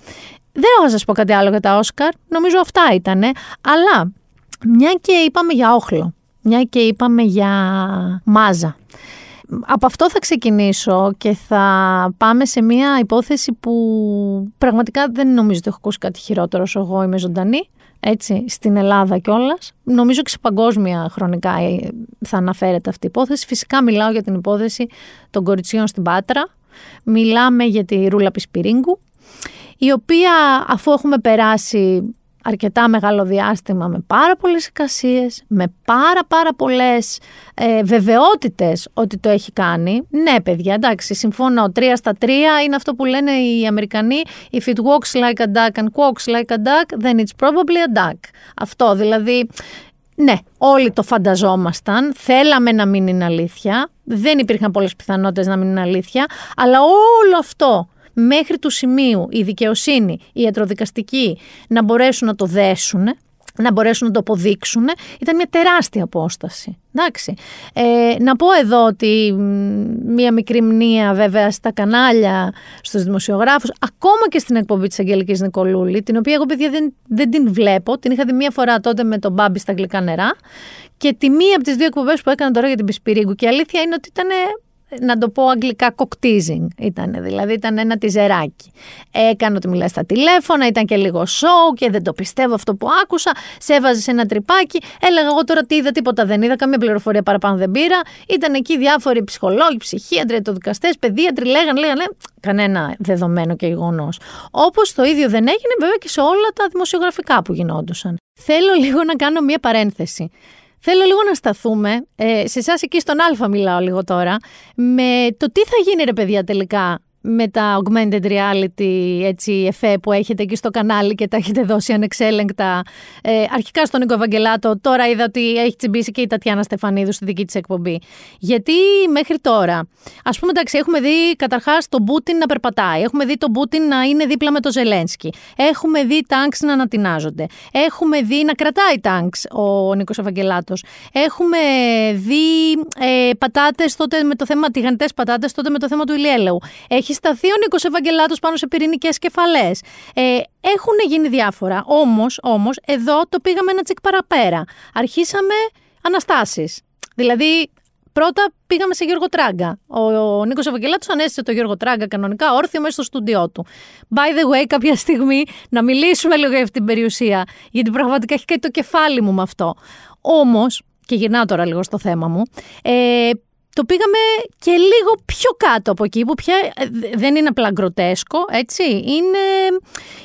Δεν έχω να σας πω κάτι άλλο για τα Όσκαρ. Νομίζω αυτά ήταν. Αλλά μια και είπαμε για όχλο. Μια και είπαμε για μάζα. Από αυτό θα ξεκινήσω και θα πάμε σε μια υπόθεση που πραγματικά δεν νομίζω ότι έχω ακούσει κάτι χειρότερο όσο εγώ είμαι ζωντανή. Έτσι, στην Ελλάδα κιόλας. Νομίζω και σε παγκόσμια χρονικά ε, θα αναφέρεται αυτή η υπόθεση. Φυσικά μιλάω για την υπόθεση των κοριτσιών στην Πάτρα. Μιλάμε για τη Ρούλα Πισπυρίγκου η οποία αφού έχουμε περάσει αρκετά μεγάλο διάστημα με πάρα πολλές εικασίες, με πάρα πάρα πολλές ε, βεβαιότητες ότι το έχει κάνει. Ναι παιδιά, εντάξει, συμφωνώ, τρία στα τρία είναι αυτό που λένε οι Αμερικανοί if it walks like a duck and quacks like a duck, then it's probably a duck. Αυτό δηλαδή, ναι, όλοι το φανταζόμασταν, θέλαμε να μην είναι αλήθεια, δεν υπήρχαν πολλές πιθανότητες να μην είναι αλήθεια, αλλά όλο αυτό μέχρι του σημείου η δικαιοσύνη, η ιατροδικαστική να μπορέσουν να το δέσουν, να μπορέσουν να το αποδείξουν, ήταν μια τεράστια απόσταση. Εντάξει. Ε, να πω εδώ ότι μία μικρή μνήα βέβαια στα κανάλια, στους δημοσιογράφους, ακόμα και στην εκπομπή της Αγγελικής Νικολούλη, την οποία εγώ παιδιά δεν, δεν την βλέπω, την είχα δει μία φορά τότε με τον Μπάμπη στα γλυκά νερά και τη μία από τις δύο εκπομπές που έκανα τώρα για την Πισπυρίγκου και η αλήθεια είναι ότι ήταν να το πω αγγλικά cockteasing ήταν, δηλαδή ήταν ένα τυζεράκι. Έκανε ότι μιλάει στα τηλέφωνα, ήταν και λίγο show και δεν το πιστεύω αυτό που άκουσα, σε έβαζε σε ένα τρυπάκι, έλεγα εγώ τώρα τι είδα, τίποτα δεν είδα, καμία πληροφορία παραπάνω δεν πήρα, ήταν εκεί διάφοροι ψυχολόγοι, ψυχίατροι, ετοδικαστές, παιδίατροι, λέγανε, λέγανε, κανένα δεδομένο και γεγονός. Όπως το ίδιο δεν έγινε βέβαια και σε όλα τα δημοσιογραφικά που γινόντουσαν. Θέλω λίγο να κάνω μία παρένθεση. Θέλω λίγο να σταθούμε, ε, σε εσάς εκεί στον Α μιλάω λίγο τώρα, με το τι θα γίνει ρε παιδιά τελικά με τα augmented reality έτσι, εφέ που έχετε εκεί στο κανάλι και τα έχετε δώσει ανεξέλεγκτα. Ε, αρχικά στον Νίκο Ευαγγελάτο, τώρα είδα ότι έχει τσιμπήσει και η Τατιάνα Στεφανίδου στη δική της εκπομπή. Γιατί μέχρι τώρα, ας πούμε, εντάξει, έχουμε δει καταρχάς τον Πούτιν να περπατάει, έχουμε δει τον Πούτιν να είναι δίπλα με τον Ζελένσκι, έχουμε δει τάγκς να ανατινάζονται, έχουμε δει να κρατάει τάγκς ο Νίκος Ευαγγελάτος, έχουμε δει ε, πατάτες τότε με το θέμα, τηγανιτές πατάτες τότε με το θέμα του ηλιέλεου. Έχει έχει σταθεί ο Νίκος Ευαγγελάτος πάνω σε πυρηνικές κεφαλές. Ε, έχουν γίνει διάφορα. Όμως, όμως, εδώ το πήγαμε ένα τσικ παραπέρα. Αρχίσαμε αναστάσεις. Δηλαδή, πρώτα πήγαμε σε Γιώργο Τράγκα. Ο, ο Νίκος Ευαγγελάτος ανέστησε το Γιώργο Τράγκα κανονικά όρθιο μέσα στο στούντιό του. By the way, κάποια στιγμή να μιλήσουμε λίγο για αυτή την περιουσία, γιατί πραγματικά έχει κάτι το κεφάλι μου με αυτό. Όμως, και γυρνάω τώρα λίγο στο θέμα μου, ε, το πήγαμε και λίγο πιο κάτω από εκεί που πια ε, δεν είναι απλά γκροτέσκο, έτσι. Είναι,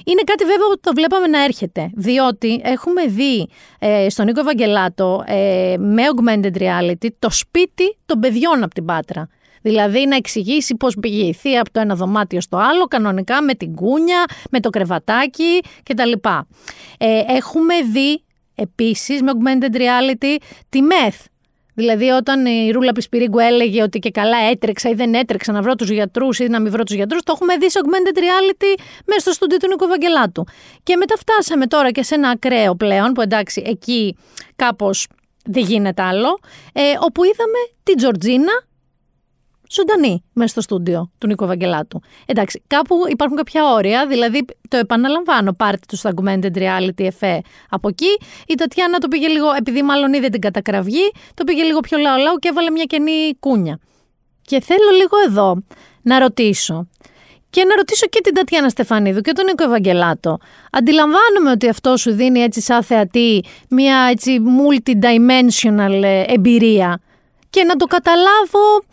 είναι κάτι βέβαια που το βλέπαμε να έρχεται. Διότι έχουμε δει ε, στον Νίκο Ευαγγελάτο ε, με augmented reality το σπίτι των παιδιών από την Πάτρα. Δηλαδή να εξηγήσει πώς πήγε η θεία από το ένα δωμάτιο στο άλλο, κανονικά με την κούνια, με το κρεβατάκι κτλ. Ε, έχουμε δει επίσης με augmented reality τη μεθ Δηλαδή, όταν η Ρούλα Πισπυρίγκου έλεγε ότι και καλά έτρεξα ή δεν έτρεξα να βρω τους γιατρούς ή να μην βρω τους γιατρούς, το έχουμε δει σε augmented reality μέσα στο στούντιο του Νίκο Ευαγγελάτου. Και μετά φτάσαμε τώρα και σε ένα ακραίο πλέον, που εντάξει, εκεί κάπως δεν γίνεται άλλο, ε, όπου είδαμε την Τζορτζίνα ζωντανή μέσα στο στούντιο του Νίκο Βαγγελάτου. Εντάξει, κάπου υπάρχουν κάποια όρια, δηλαδή το επαναλαμβάνω, πάρτε του στα augmented reality εφέ από εκεί. Η Τατιάνα το πήγε λίγο, επειδή μάλλον είδε την κατακραυγή, το πήγε λίγο πιο λαό λαό και έβαλε μια καινή κούνια. Και θέλω λίγο εδώ να ρωτήσω και να ρωτήσω και την Τατιάνα Στεφανίδου και τον Νίκο Ευαγγελάτο. Αντιλαμβάνομαι ότι αυτό σου δίνει έτσι σαν θεατή μια έτσι multidimensional ε, εμπειρία και να το καταλάβω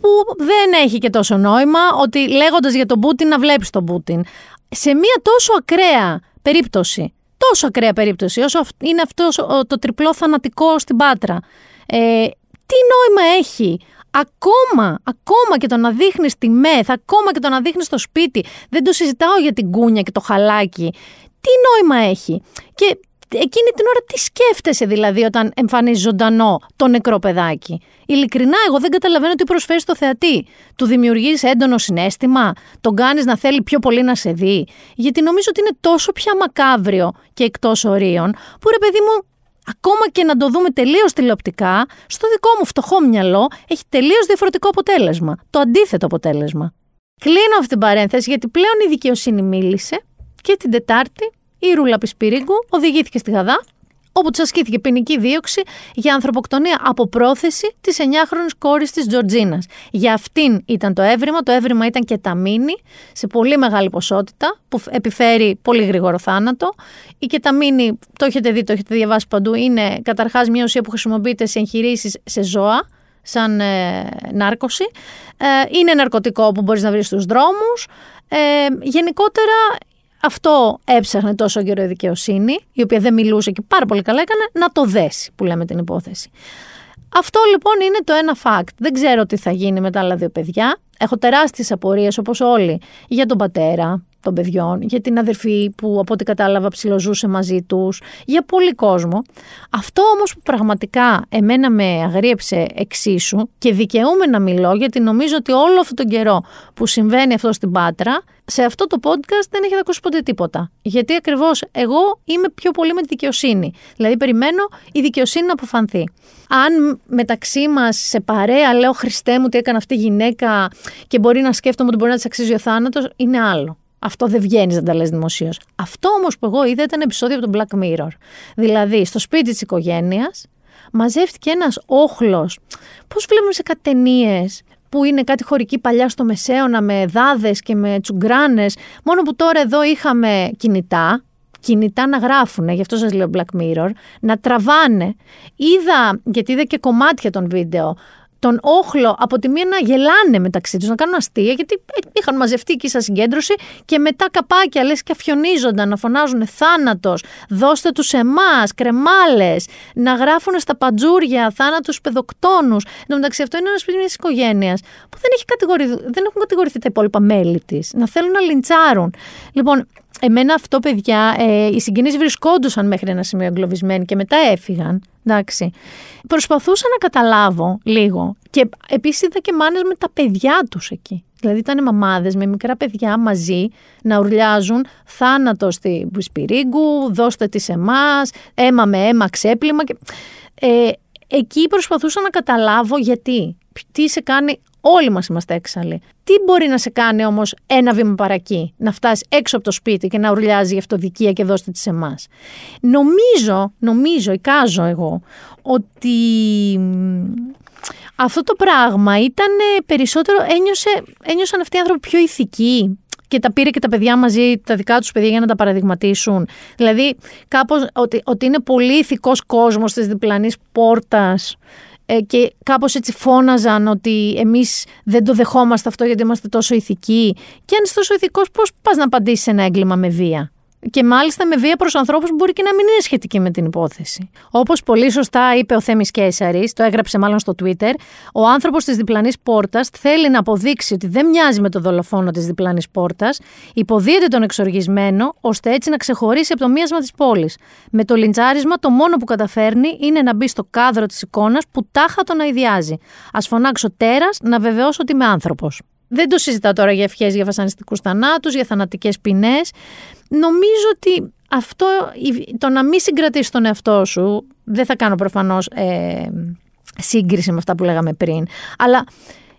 που δεν έχει και τόσο νόημα ότι λέγοντας για τον Πούτιν να βλέπεις τον Πούτιν. Σε μια τόσο ακραία περίπτωση, τόσο ακραία περίπτωση όσο είναι αυτός το τριπλό θανατικό στην Πάτρα, ε, τι νόημα έχει Ακόμα, ακόμα και το να δείχνεις τη μεθ, ακόμα και το να δείχνεις το σπίτι, δεν το συζητάω για την κούνια και το χαλάκι. Τι νόημα έχει; Και εκείνη την ώρα τι σκέφτεσαι δηλαδή όταν εμφανίζεις ζωντανό το νεκρό παιδάκι; Ειλικρινά, εγώ δεν καταλαβαίνω τι προσφέρεις στο θεατή. Του δημιουργείς έντονο συνέστημα, τον κάνεις να θέλει πιο πολύ να σε δει; Γιατί νομίζω ότι είναι τόσο πια μακάβριο και εκτός ορίων, που ρε παιδί μου, ακόμα και να το δούμε τελείως τηλεοπτικά, στο δικό μου φτωχό μυαλό έχει τελείως διαφορετικό αποτέλεσμα. Το αντίθετο αποτέλεσμα. Κλείνω αυτή την παρένθεση γιατί πλέον η δικαιοσύνη μίλησε και την Τετάρτη η Ρούλα Πισπυρίγκου οδηγήθηκε στη Γαδά, όπου της ασκήθηκε ποινική δίωξη για ανθρωποκτονία από πρόθεση της 9χρονη κόρης της Τζορτζίνας. Για αυτήν ήταν το έβριμα. Το έβριμα ήταν και ταμίνη σε πολύ μεγάλη ποσότητα, που επιφέρει πολύ γρήγορο θάνατο. Η κεταμίνη, το έχετε δει, το έχετε διαβάσει παντού, είναι καταρχάς μια ουσία που χρησιμοποιείται σε εγχειρήσεις σε ζώα σαν ε, νάρκωση. Ε, είναι ναρκωτικό που μπορείς να βρεις στους δρόμους. Ε, γενικότερα αυτό έψαχνε τόσο καιρό η δικαιοσύνη, η οποία δεν μιλούσε και πάρα πολύ καλά έκανε, να το δέσει, που λέμε την υπόθεση. Αυτό λοιπόν είναι το ένα fact. Δεν ξέρω τι θα γίνει με τα άλλα δύο παιδιά. Έχω τεράστιες απορίες όπως όλοι για τον πατέρα των παιδιών, για την αδερφή που από ό,τι κατάλαβα ψιλοζούσε μαζί τους, για πολύ κόσμο. Αυτό όμως που πραγματικά εμένα με αγρίεψε εξίσου και δικαιούμαι να μιλώ γιατί νομίζω ότι όλο αυτόν τον καιρό που συμβαίνει αυτό στην Πάτρα σε αυτό το podcast δεν έχετε ακούσει ποτέ τίποτα. Γιατί ακριβώς εγώ είμαι πιο πολύ με τη δικαιοσύνη. Δηλαδή, περιμένω η δικαιοσύνη να αποφανθεί. Αν μεταξύ μας σε παρέα λέω Χριστέ μου τι έκανε αυτή η γυναίκα και μπορεί να σκέφτομαι ότι μπορεί να της αξίζει ο θάνατος, είναι άλλο. Αυτό δεν βγαίνει να τα λες δημοσίως. Αυτό όμως που εγώ είδα ήταν επεισόδιο από τον Black Mirror. Δηλαδή, στο σπίτι της οικογένειας μαζεύτηκε ένας όχλος. Πώς βλέπουμε σε κάτι ταινίες που είναι κάτι χωρική παλιά στο Μεσαίωνα με δάδες και με τσουγκράνες. Μόνο που τώρα εδώ είχαμε κινητά, κινητά να γράφουν, γι' αυτό σας λέω Black Mirror, να τραβάνε. Είδα, γιατί είδα και κομμάτια των βίντεο, τον όχλο από τη μία να γελάνε μεταξύ τους, να κάνουν αστεία, γιατί είχαν μαζευτεί εκεί στα συγκέντρωση και μετά καπάκια λες και αφιονίζονταν να φωνάζουν θάνατος, δώστε τους εμάς, κρεμάλες, να γράφουν στα παντζούρια θάνατους παιδοκτόνους. Εν τω μεταξύ, αυτό είναι ένας σπίτι μιας οικογένειας που δεν, έχει δεν έχουν κατηγορηθεί τα υπόλοιπα μέλη της, να θέλουν να λιντσάρουν. Λοιπόν, Εμένα αυτό, παιδιά, ε, οι συγγενείς βρισκόντουσαν μέχρι ένα σημείο εγκλωβισμένοι και μετά έφυγαν. Εντάξει. Προσπαθούσα να καταλάβω λίγο. Και επίσης είδα και μάνες με τα παιδιά τους εκεί. Δηλαδή ήταν μαμάδες με μικρά παιδιά μαζί να ουρλιάζουν θάνατο στη Σπυρίγκου, δώστε τη εμάς, αίμα με αίμα, ξέπλυμα. Και... Ε, εκεί προσπαθούσα να καταλάβω γιατί. Τι σε κάνει Όλοι μας είμαστε έξαλλοι. Τι μπορεί να σε κάνει όμως ένα βήμα παρακεί, να φτάσεις έξω από το σπίτι και να ουρλιάζει για αυτοδικία και δώστε τη σε εμάς; Νομίζω, νομίζω, εικάζω εγώ, ότι αυτό το πράγμα ήταν περισσότερο, ένιωσε, ένιωσαν αυτοί οι άνθρωποι πιο ηθικοί και τα πήρε και τα παιδιά μαζί, τα δικά τους παιδιά για να τα παραδειγματίσουν. Δηλαδή, κάπως ότι, ότι είναι πολύ ηθικός κόσμος της διπλανής πόρτας ε, και κάπως έτσι φώναζαν ότι εμείς δεν το δεχόμαστε αυτό γιατί είμαστε τόσο ηθικοί. Και αν είσαι τόσο ηθικός πώς πας να απαντήσεις σε ένα έγκλημα με βία; Και μάλιστα με βία προς ανθρώπους που μπορεί και να μην είναι σχετική με την υπόθεση. Όπως πολύ σωστά είπε ο Θέμης Κέσσαρη, το έγραψε μάλλον στο Twitter, ο άνθρωπος της διπλανής πόρτας θέλει να αποδείξει ότι δεν μοιάζει με το δολοφόνο της διπλανής πόρτας, υποδίεται τον εξοργισμένο, ώστε έτσι να ξεχωρίσει από το μίασμα της πόλης. Με το λιντσάρισμα, το μόνο που καταφέρνει είναι να μπει στο κάδρο της εικόνας που τάχα τον αειδιάζει. Α φωνάξω τέρας να βεβαιώσω ότι είμαι άνθρωπος. Δεν το συζητάω τώρα για ευχές για βασανιστικούς θανάτους, για θανατικές ποινές. Νομίζω ότι αυτό, το να μην συγκρατήσεις τον εαυτό σου, δεν θα κάνω προφανώς ε, σύγκριση με αυτά που λέγαμε πριν, αλλά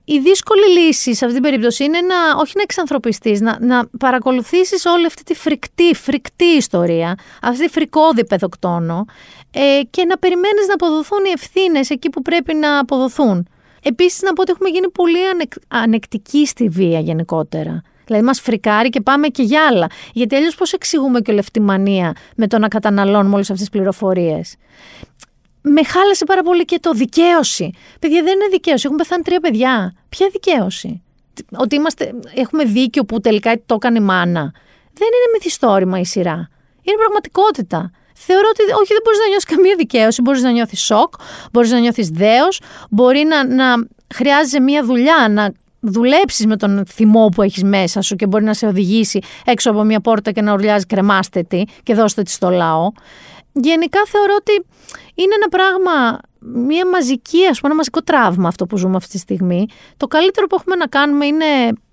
η δύσκολη λύση σε αυτή την περίπτωση είναι να, όχι να εξανθρωπιστείς, να, να παρακολουθήσεις όλη αυτή τη φρικτή, φρικτή ιστορία, αυτή τη φρικόδη παιδοκτόνο ε, και να περιμένεις να αποδοθούν οι ευθύνες εκεί που πρέπει να αποδοθούν. Επίσης, να πω ότι έχουμε γίνει πολύ ανεκ, ανεκτικοί στη βία γενικότερα. Δηλαδή, μας φρικάρει και πάμε και για άλλα. Γιατί αλλιώς πώς εξηγούμε και λεφτιμανία με το να καταναλώνουμε όλες αυτές τις πληροφορίες; Με χάλασε πάρα πολύ και το δικαίωση. Παιδιά, δεν είναι δικαίωση. Έχουν πεθάνει τρία παιδιά. Ποια δικαίωση; Ότι είμαστε, έχουμε δίκιο που τελικά το έκανε η μάνα. Δεν είναι μυθιστόρημα η σειρά. Είναι πραγματικότητα θεωρώ ότι όχι, δεν μπορείς να νιώσει καμία δικαίωση. Μπορείς να νιώθεις σοκ, μπορείς να νιώθεις δέος, μπορεί να, να χρειάζεσαι μία δουλειά, να δουλέψεις με τον θυμό που έχεις μέσα σου και μπορεί να σε οδηγήσει έξω από μια πόρτα και να ουρλιάζει κρεμάστε τη και δώστε τη στο λαό. Γενικά θεωρώ ότι είναι ένα πράγμα, μια μαζική, ας πούμε, ένα μαζικό τραύμα αυτό που ζούμε αυτή τη στιγμή. Το καλύτερο που έχουμε να κάνουμε είναι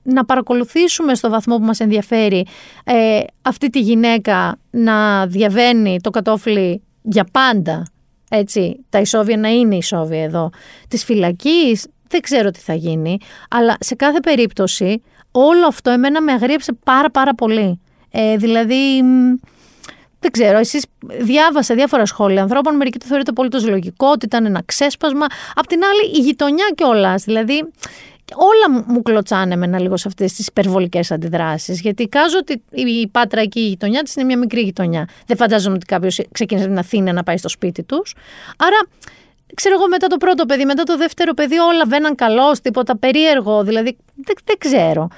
να παρακολουθήσουμε στο βαθμό που μας ενδιαφέρει ε, αυτή τη γυναίκα να διαβαίνει το κατόφλι για πάντα, έτσι, τα ισόβια να είναι ισόβια εδώ, της φυλακής, δεν ξέρω τι θα γίνει, αλλά σε κάθε περίπτωση όλο αυτό εμένα με αγρίεψε πάρα πάρα πολύ. Ε, δηλαδή, δεν ξέρω, εσείς διάβασα διάφορα σχόλια ανθρώπων, μερικοί το θεωρείτε πολύ το λογικό, ότι ήταν ένα ξέσπασμα. Απ' την άλλη, η γειτονιά κιόλας. Δηλαδή, όλα μου κλωτσάνε με ένα λίγο σε αυτές τις υπερβολικές αντιδράσεις. Γιατί κάζω ότι η Πάτρα εκεί η γειτονιά της είναι μια μικρή γειτονιά. Δεν φαντάζομαι ότι κάποιος ξεκίνησε από την Αθήνα να πάει στο σπίτι τους. Άρα, ξέρω εγώ, μετά το πρώτο παιδί, μετά το δεύτερο παιδί, όλα βαίναν καλώς, τίποτα περίεργο. Δηλαδή, δεν, δεν ξέρω.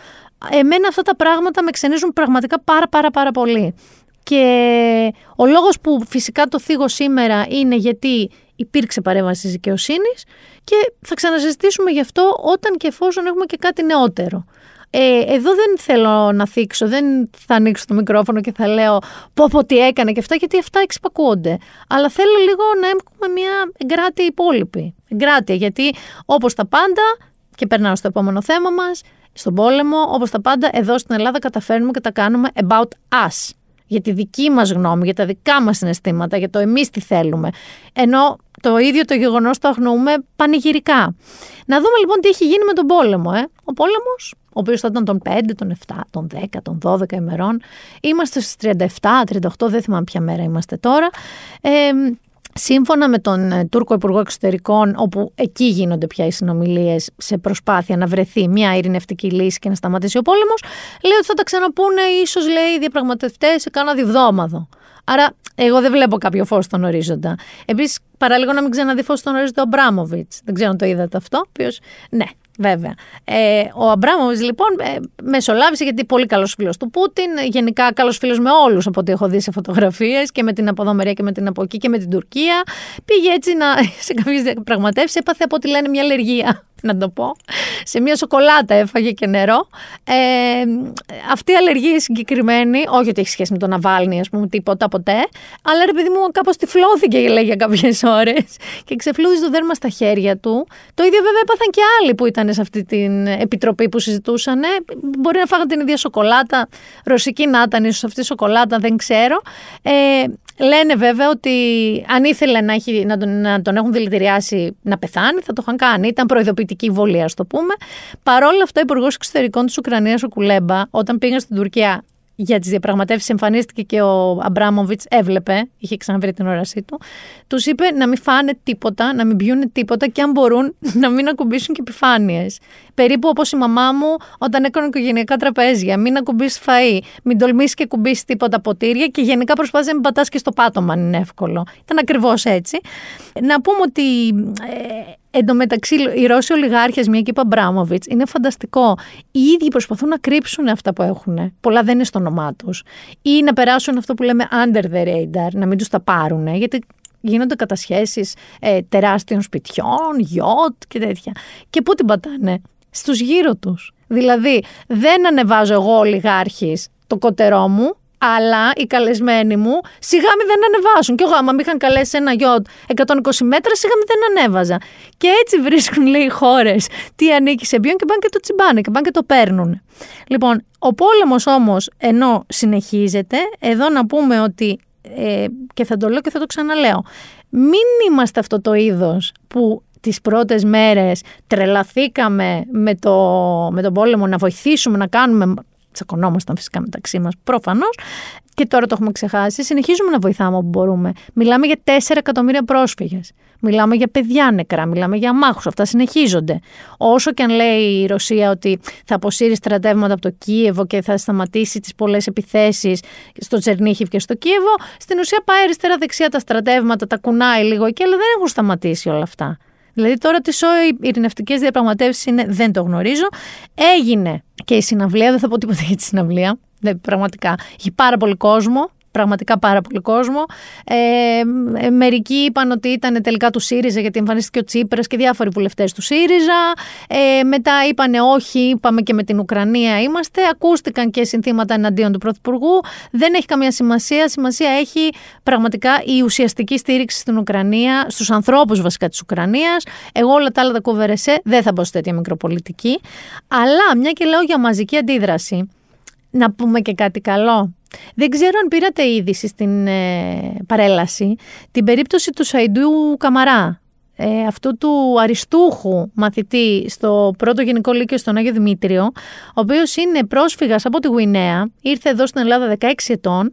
Εμένα αυτά τα πράγματα με ξενίζουν πραγματικά πάρα πάρα πάρα πολύ. Και ο λόγος που φυσικά το θίγω σήμερα είναι γιατί υπήρξε παρέμβαση της δικαιοσύνης και θα ξαναζητήσουμε γι' αυτό όταν και εφόσον έχουμε και κάτι νεότερο. Ε, εδώ δεν θέλω να θίξω, δεν θα ανοίξω το μικρόφωνο και θα λέω πω πω τι έκανε και αυτά, γιατί αυτά εξυπακούονται. Αλλά θέλω λίγο να έχουμε μια εγκράτεια υπόλοιπη. Εγκράτεια, γιατί όπως τα πάντα, και περνάω στο επόμενο θέμα μας, στον πόλεμο, όπως τα πάντα, εδώ στην Ελλάδα καταφέρνουμε και τα κάνουμε about us για τη δική μας γνώμη, για τα δικά μας συναισθήματα, για το εμείς τι θέλουμε. Ενώ το ίδιο το γεγονός το αγνοούμε πανηγυρικά. Να δούμε λοιπόν τι έχει γίνει με τον πόλεμο. Ε. Ο πόλεμος, ο οποίος θα ήταν των 5, των 7, των 10, των 12 ημερών. Είμαστε στις 37, 38, δεν θυμάμαι ποια μέρα είμαστε τώρα. Ε, Σύμφωνα με τον ε, Τούρκο Υπουργό Εξωτερικών, όπου εκεί γίνονται πια οι συνομιλίες σε προσπάθεια να βρεθεί μια ειρηνευτική λύση και να σταματήσει ο πόλεμος, λέει ότι θα τα ξαναπούνε ίσως λέει οι διαπραγματευτές σε κάνα διβδόμαδο. Άρα, εγώ δεν βλέπω κάποιο φως στον ορίζοντα. Επίσης, παραλίγο να μην ξαναδεί φως στον ορίζοντα ο Μπράμοβιτ. Δεν ξέρω αν το είδατε αυτό. Οποίος, ναι, Βέβαια. Ε, ο Αμπράμοβιτς λοιπόν ε, μεσολάβησε γιατί πολύ καλός φίλος του Πούτιν. Γενικά καλός φίλος με όλους από ό,τι έχω δει σε φωτογραφίες και με την από εδώ μεριά και με την από εκεί και με την Τουρκία. Πήγε έτσι να, σε κάποιες διαπραγματεύσεις, έπαθε από ό,τι λένε μια αλλεργία να το πω. Σε μια σοκολάτα έφαγε και νερό. Ε, αυτή η αλλεργία συγκεκριμένη, όχι ότι έχει σχέση με τον Ναβάλνη, ας πούμε, τίποτα ποτέ, αλλά ρε παιδί μου κάπως τυφλώθηκε λέει, για κάποιες ώρες και ξεφλούδισε το δέρμα στα χέρια του. Το ίδιο βέβαια έπαθαν και άλλοι που ήταν σε αυτή την επιτροπή που συζητούσαν. Μπορεί να φάγαν την ίδια σοκολάτα, ρωσική να ήταν ίσως αυτή η σοκολάτα, δεν ξέρω. Ε, Λένε βέβαια ότι αν ήθελε να, έχει, να, τον, να τον έχουν δηλητηριάσει να πεθάνει, θα το είχαν κάνει. Ήταν προειδοποιητική βολή, ας το πούμε. Παρ' όλα αυτά, ο Υπουργός Εξωτερικών της Ουκρανίας, ο Κουλέμπα, όταν πήγαν στην Τουρκία για τις διαπραγματεύσεις εμφανίστηκε και ο Αμπράμοβιτς, έβλεπε, είχε ξαναβρει την όρασή του. Τους είπε να μην φάνε τίποτα, να μην πιούν τίποτα και αν μπορούν να μην ακουμπήσουν και επιφάνειες. Περίπου όπως η μαμά μου όταν έκανε οικογενειακά τραπέζια. Μην ακουμπήσει φαΐ, μην τολμήσεις και κουμπίσει τίποτα ποτήρια και γενικά προσπάθησε να μην πατάς και στο πάτωμα αν είναι εύκολο. Ήταν ακριβώς έτσι. Να πούμε ότι ε, Εν τω μεταξύ, οι Ρώσοι ολιγάρχες, μια και είπα Μπράμοβιτ, είναι φανταστικό. Οι ίδιοι προσπαθούν να κρύψουν αυτά που έχουν. Πολλά δεν είναι στο όνομά τους. Ή να περάσουν αυτό που λέμε under the radar, να μην τους τα πάρουν. Γιατί γίνονται κατασχέσεις ε, τεράστιων σπιτιών, γιότ και τέτοια. Και πού την πατάνε, στους γύρω τους. Δηλαδή, δεν ανεβάζω εγώ ολιγάρχης το κοτερό μου, αλλά οι καλεσμένοι μου σιγά μη δεν ανεβάσουν. Και εγώ, άμα με είχαν καλέσει ένα γιότ 120 μέτρα, σιγά μη δεν ανέβαζα. Και έτσι βρίσκουν, λέει, οι χώρες τι ανήκει σε ποιον και πάνε και το τσιμπάνε και πάνε και το παίρνουν. Λοιπόν, ο πόλεμος όμως, ενώ συνεχίζεται, εδώ να πούμε ότι. Ε, και θα το λέω και θα το ξαναλέω. Μην είμαστε αυτό το είδος που τις πρώτες μέρες τρελαθήκαμε με, το, με τον πόλεμο να βοηθήσουμε να κάνουμε τσακωνόμασταν φυσικά μεταξύ μας, προφανώς. Και τώρα το έχουμε ξεχάσει. Συνεχίζουμε να βοηθάμε όπου μπορούμε. Μιλάμε για 4 εκατομμύρια πρόσφυγες. Μιλάμε για παιδιά νεκρά, μιλάμε για μάχου. Αυτά συνεχίζονται. Όσο και αν λέει η Ρωσία ότι θα αποσύρει στρατεύματα από το Κίεβο και θα σταματήσει τις πολλές επιθέσεις στο Τσερνίχιβ και στο Κίεβο, στην ουσία πάει αριστερά-δεξιά τα στρατεύματα, τα κουνάει λίγο εκεί, αλλά δεν έχουν σταματήσει όλα αυτά. Δηλαδή τώρα τι οι ειρηνευτικές διαπραγματεύσεις είναι, δεν το γνωρίζω. Έγινε και η συναυλία, δεν θα πω τίποτα για τη συναυλία. Δεν, πραγματικά. Είχε πάρα πολύ κόσμο πραγματικά πάρα πολύ κόσμο. Ε, ε, μερικοί είπαν ότι ήταν τελικά του ΣΥΡΙΖΑ γιατί εμφανίστηκε ο Τσίπρας και διάφοροι βουλευτές του ΣΥΡΙΖΑ. Ε, μετά είπαν όχι, είπαμε και με την Ουκρανία είμαστε. Ακούστηκαν και συνθήματα εναντίον του Πρωθυπουργού. Δεν έχει καμία σημασία. Σημασία έχει πραγματικά η ουσιαστική στήριξη στην Ουκρανία, στους ανθρώπους βασικά της Ουκρανίας. Εγώ όλα τα άλλα τα κουβερεσέ δεν θα μπω σε τέτοια μικροπολιτική. Αλλά μια και λέω για μαζική αντίδραση, να πούμε και κάτι καλό. Δεν ξέρω αν πήρατε είδηση στην ε, παρέλαση την περίπτωση του Σαϊντού Καμαρά, ε, αυτού του αριστούχου μαθητή στο πρώτο γενικό λύκειο στον Άγιο Δημήτριο, ο οποίος είναι πρόσφυγας από τη Γουινέα, ήρθε εδώ στην Ελλάδα 16 ετών,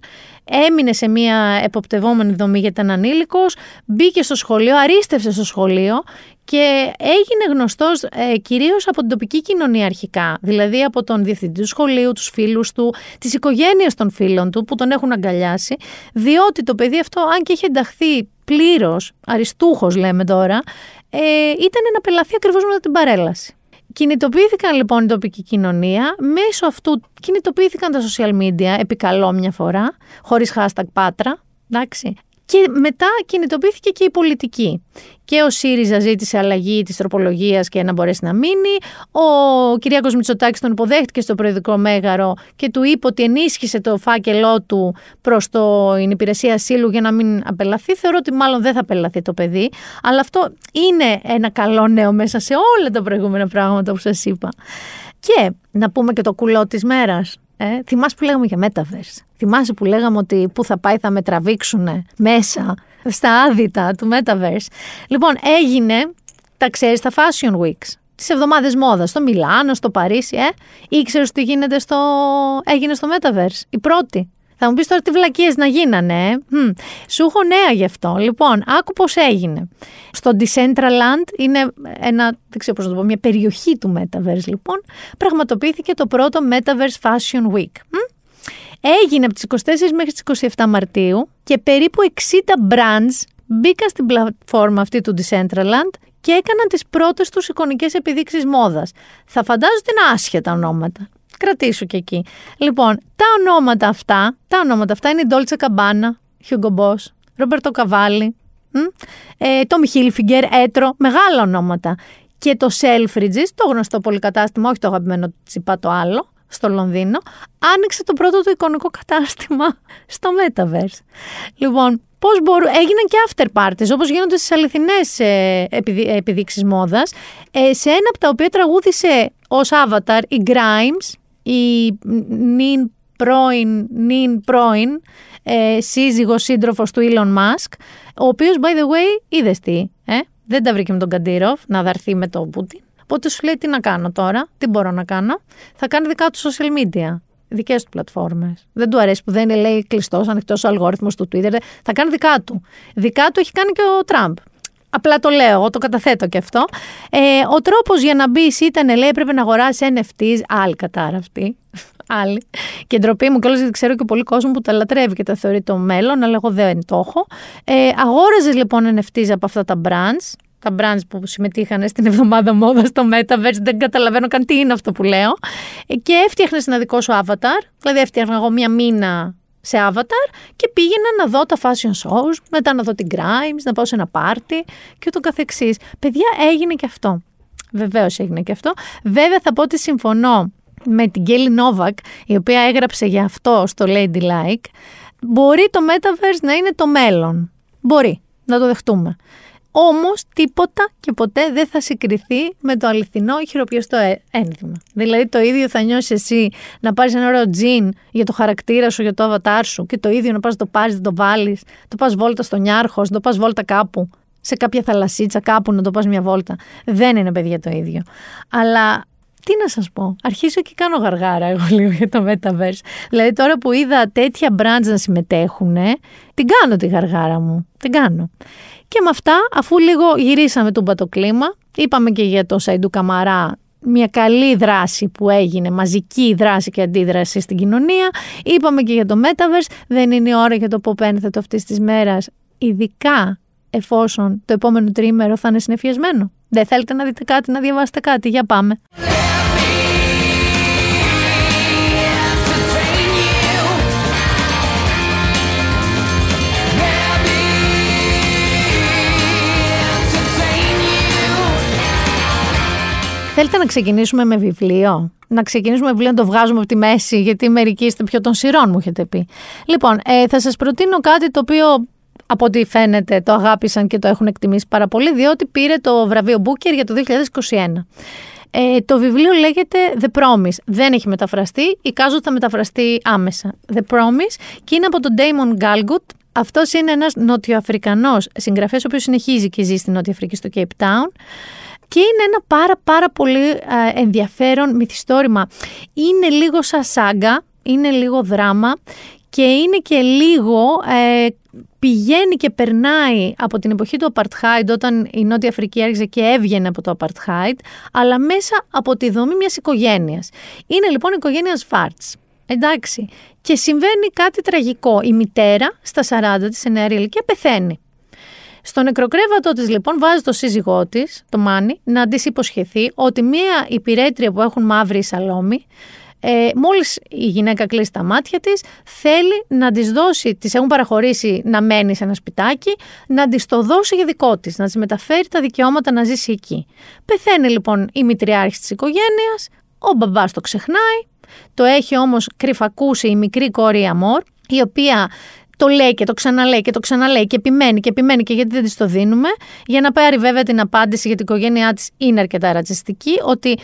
έμεινε σε μια εποπτευόμενη δομή γιατί ήταν ανήλικος, μπήκε στο σχολείο, αρίστευσε στο σχολείο και έγινε γνωστός ε, κυρίως από την τοπική κοινωνία αρχικά, δηλαδή από τον διευθυντή του σχολείου, τους φίλους του, τις οικογένειες των φίλων του που τον έχουν αγκαλιάσει, διότι το παιδί αυτό, αν και είχε ενταχθεί πλήρως, αριστούχος λέμε τώρα, ε, ήταν να πελαθεί ακριβώς μετά την παρέλαση. Κινητοποιήθηκαν λοιπόν η τοπική κοινωνία, μέσω αυτού κινητοποιήθηκαν τα social media, επικαλώ μια φορά, χωρίς hashtag πάτρα, εντάξει. Και μετά κινητοποιήθηκε και η πολιτική. Και ο ΣΥΡΙΖΑ ζήτησε αλλαγή της τροπολογίας και να μπορέσει να μείνει. Ο Κυριάκος Μητσοτάκης τον υποδέχτηκε στο Προεδρικό Μέγαρο και του είπε ότι ενίσχυσε το φάκελό του προς την υπηρεσία ασύλου για να μην απελαθεί. Θεωρώ ότι μάλλον δεν θα απελαθεί το παιδί. Αλλά αυτό είναι ένα καλό νέο μέσα σε όλα τα προηγούμενα πράγματα που σας είπα. Και να πούμε και το κουλό της μέρας. Ε, θυμάσαι που λέγαμε για Metaverse. Θυμάσαι που λέγαμε ότι πού θα πάει θα με τραβήξουν μέσα στα άδυτα του Metaverse. Λοιπόν, έγινε, τα ξέρεις, στα Fashion Weeks. Τις εβδομάδες μόδας, στο Μιλάνο, στο Παρίσι, ε. Ήξερες ότι γίνεται στο... έγινε στο Metaverse. Η πρώτη. Θα μου πεις τώρα τι βλακίες να γίνανε. Ε; Μ, σου έχω νέα γι' αυτό. Λοιπόν, άκου πώς έγινε. Στο Decentraland είναι ένα, δεν ξέρω πώς να το πω, μια περιοχή του Metaverse λοιπόν. Πραγματοποιήθηκε το πρώτο Metaverse Fashion Week. Μ; Έγινε από τις 24 μέχρι τις 27 Μαρτίου και περίπου 60 brands μπήκαν στην πλατφόρμα αυτή του Decentraland και έκαναν τις πρώτες τους εικονικές επιδείξεις μόδας. Θα φαντάζω ότι είναι άσχετα ονόματα. Κρατήσου και εκεί. Λοιπόν, τα ονόματα αυτά, τα ονόματα αυτά είναι η Dolce Gabbana, Hugo Boss, Roberto Cavalli, ε, Tommy Hilfiger, Έτρο, μεγάλα ονόματα. Και το Selfridges, το γνωστό πολυκατάστημα, όχι το αγαπημένο τσιπά το άλλο, στο Λονδίνο, άνοιξε το πρώτο του εικονικό κατάστημα στο Metaverse. Λοιπόν, πώς μπορούν, έγιναν και after parties, όπως γίνονται στις αληθινές ε, επιδείξεις μόδας, ε, σε ένα από τα οποία τραγούδισε ως avatar η Grimes, η νυν πρώην, νυν πρώην ε, σύζυγος σύντροφος του Elon Musk, ο οποίος, by the way, είδες τι, ε; δεν τα βρήκε με τον Καντήροφ να δαρθεί με τον Πούτιν. Οπότε σου λέει τι να κάνω τώρα, τι μπορώ να κάνω. Θα κάνει δικά του social media. Δικές του πλατφόρμες. Δεν του αρέσει που δεν είναι, λέει, κλειστός, ανοιχτός ο αλγόριθμος του Twitter. Θα κάνει δικά του. Δικά του έχει κάνει και ο Τραμπ. Απλά το λέω, εγώ το καταθέτω και αυτό. Ε, ο τρόπος για να μπεις ήταν, λέει, έπρεπε να αγοράσεις NFTs. Άλλη κατάρα αυτή. Άλλη. Και ντροπή μου κιόλας γιατί ξέρω και πολύ κόσμο που τα λατρεύει και τα θεωρεί το μέλλον, αλλά εγώ δεν το έχω. Ε, αγόραζες λοιπόν NFTs από αυτά τα brands τα brands που συμμετείχαν στην εβδομάδα μόδας στο Metaverse, δεν καταλαβαίνω καν τι είναι αυτό που λέω. Ε, και έφτιαχνες ένα δικό σου avatar, δηλαδή έφτιαχνα εγώ μία μήνα σε avatar και πήγαινα να δω τα fashion shows, μετά να δω την Grimes, να πάω σε ένα πάρτι και ούτω καθεξής. Παιδιά, έγινε και αυτό. Βεβαίως έγινε και αυτό. Βέβαια θα πω ότι συμφωνώ με την Γκέλη Νόβακ, η οποία έγραψε για αυτό στο Ladylike. Μπορεί το Metaverse να είναι το μέλλον. Μπορεί, να το δεχτούμε. Όμως τίποτα και ποτέ δεν θα συγκριθεί με το αληθινό χειροπιαστό ε, ένδυμα. Δηλαδή το ίδιο θα νιώσεις εσύ να πάρεις ένα ωραίο τζιν για το χαρακτήρα σου, για το αβατάρ σου και το ίδιο να πας το πάρεις, να το βάλεις, το πας βόλτα στο Νιάρχος, να το πας βόλτα κάπου, σε κάποια θαλασσίτσα κάπου να το πας μια βόλτα. Δεν είναι παιδιά το ίδιο. Αλλά τι να σας πω, αρχίζω και κάνω γαργάρα εγώ λίγο για το Metaverse. Δηλαδή τώρα που είδα τέτοια brands να συμμετέχουν, την κάνω τη γαργάρα μου, την κάνω. Και με αυτά, αφού λίγο γυρίσαμε το πατοκλίμα, είπαμε και για το Σαϊντού Καμαρά μια καλή δράση που έγινε, μαζική δράση και αντίδραση στην κοινωνία. Είπαμε και για το Metaverse, δεν είναι η ώρα για το pop ένθετο αυτή τη μέρα, ειδικά εφόσον το επόμενο τρίμερο θα είναι συνεφιασμένο. Δεν θέλετε να δείτε κάτι, να διαβάσετε κάτι, για πάμε. Θέλετε να ξεκινήσουμε με βιβλίο; Να ξεκινήσουμε με βιβλίο να το βγάζουμε από τη μέση, γιατί μερικοί είστε πιο των σειρών, μου έχετε πει. Λοιπόν, ε, θα σας προτείνω κάτι το οποίο από ό,τι φαίνεται το αγάπησαν και το έχουν εκτιμήσει πάρα πολύ, διότι πήρε το βραβείο Booker για το 2021. Ε, το βιβλίο λέγεται The Promise. Δεν έχει μεταφραστεί. Εικάζω ότι θα μεταφραστεί άμεσα. The Promise και είναι από τον Damon Galgut. Αυτός είναι ένας νοτιοαφρικανός συγγραφέας, ο οποίος συνεχίζει και ζει στη Νότια Αφρική, στο Cape Town. Και είναι ένα πάρα πάρα πολύ ενδιαφέρον μυθιστόρημα. Είναι λίγο σαν σάγκα, είναι λίγο δράμα και είναι και λίγο ε, πηγαίνει και περνάει από την εποχή του Apartheid όταν η Νότια Αφρική άρχισε και έβγαινε από το Apartheid αλλά μέσα από τη δομή μιας οικογένειας. Είναι λοιπόν η οικογένεια Σφάρτς. Εντάξει. Και συμβαίνει κάτι τραγικό. Η μητέρα στα 40 της σε νεαρή ηλικία πεθαίνει. Στο νεκροκρέβατό της, λοιπόν, βάζει το σύζυγό της, το Μάνι, να της υποσχεθεί ότι μία υπηρέτρια που έχουν μαύρη σαλόμη, ε, μόλις η γυναίκα κλείσει τα μάτια της, θέλει να της δώσει, της έχουν παραχωρήσει να μένει σε ένα σπιτάκι, να της το δώσει για δικό της, να της μεταφέρει τα δικαιώματα να ζήσει εκεί. Πεθαίνει λοιπόν η μητριάρχης της οικογένειας, ο μπαμπάς το ξεχνάει, το έχει όμως κρυφακούσει η μικρή κόρη Αμόρ, η οποία το λέει και το ξαναλέει και το ξαναλέει και επιμένει και επιμένει και γιατί δεν της το δίνουμε, για να πάρει βέβαια την απάντηση για την οικογένειά της είναι αρκετά ρατσιστική, ότι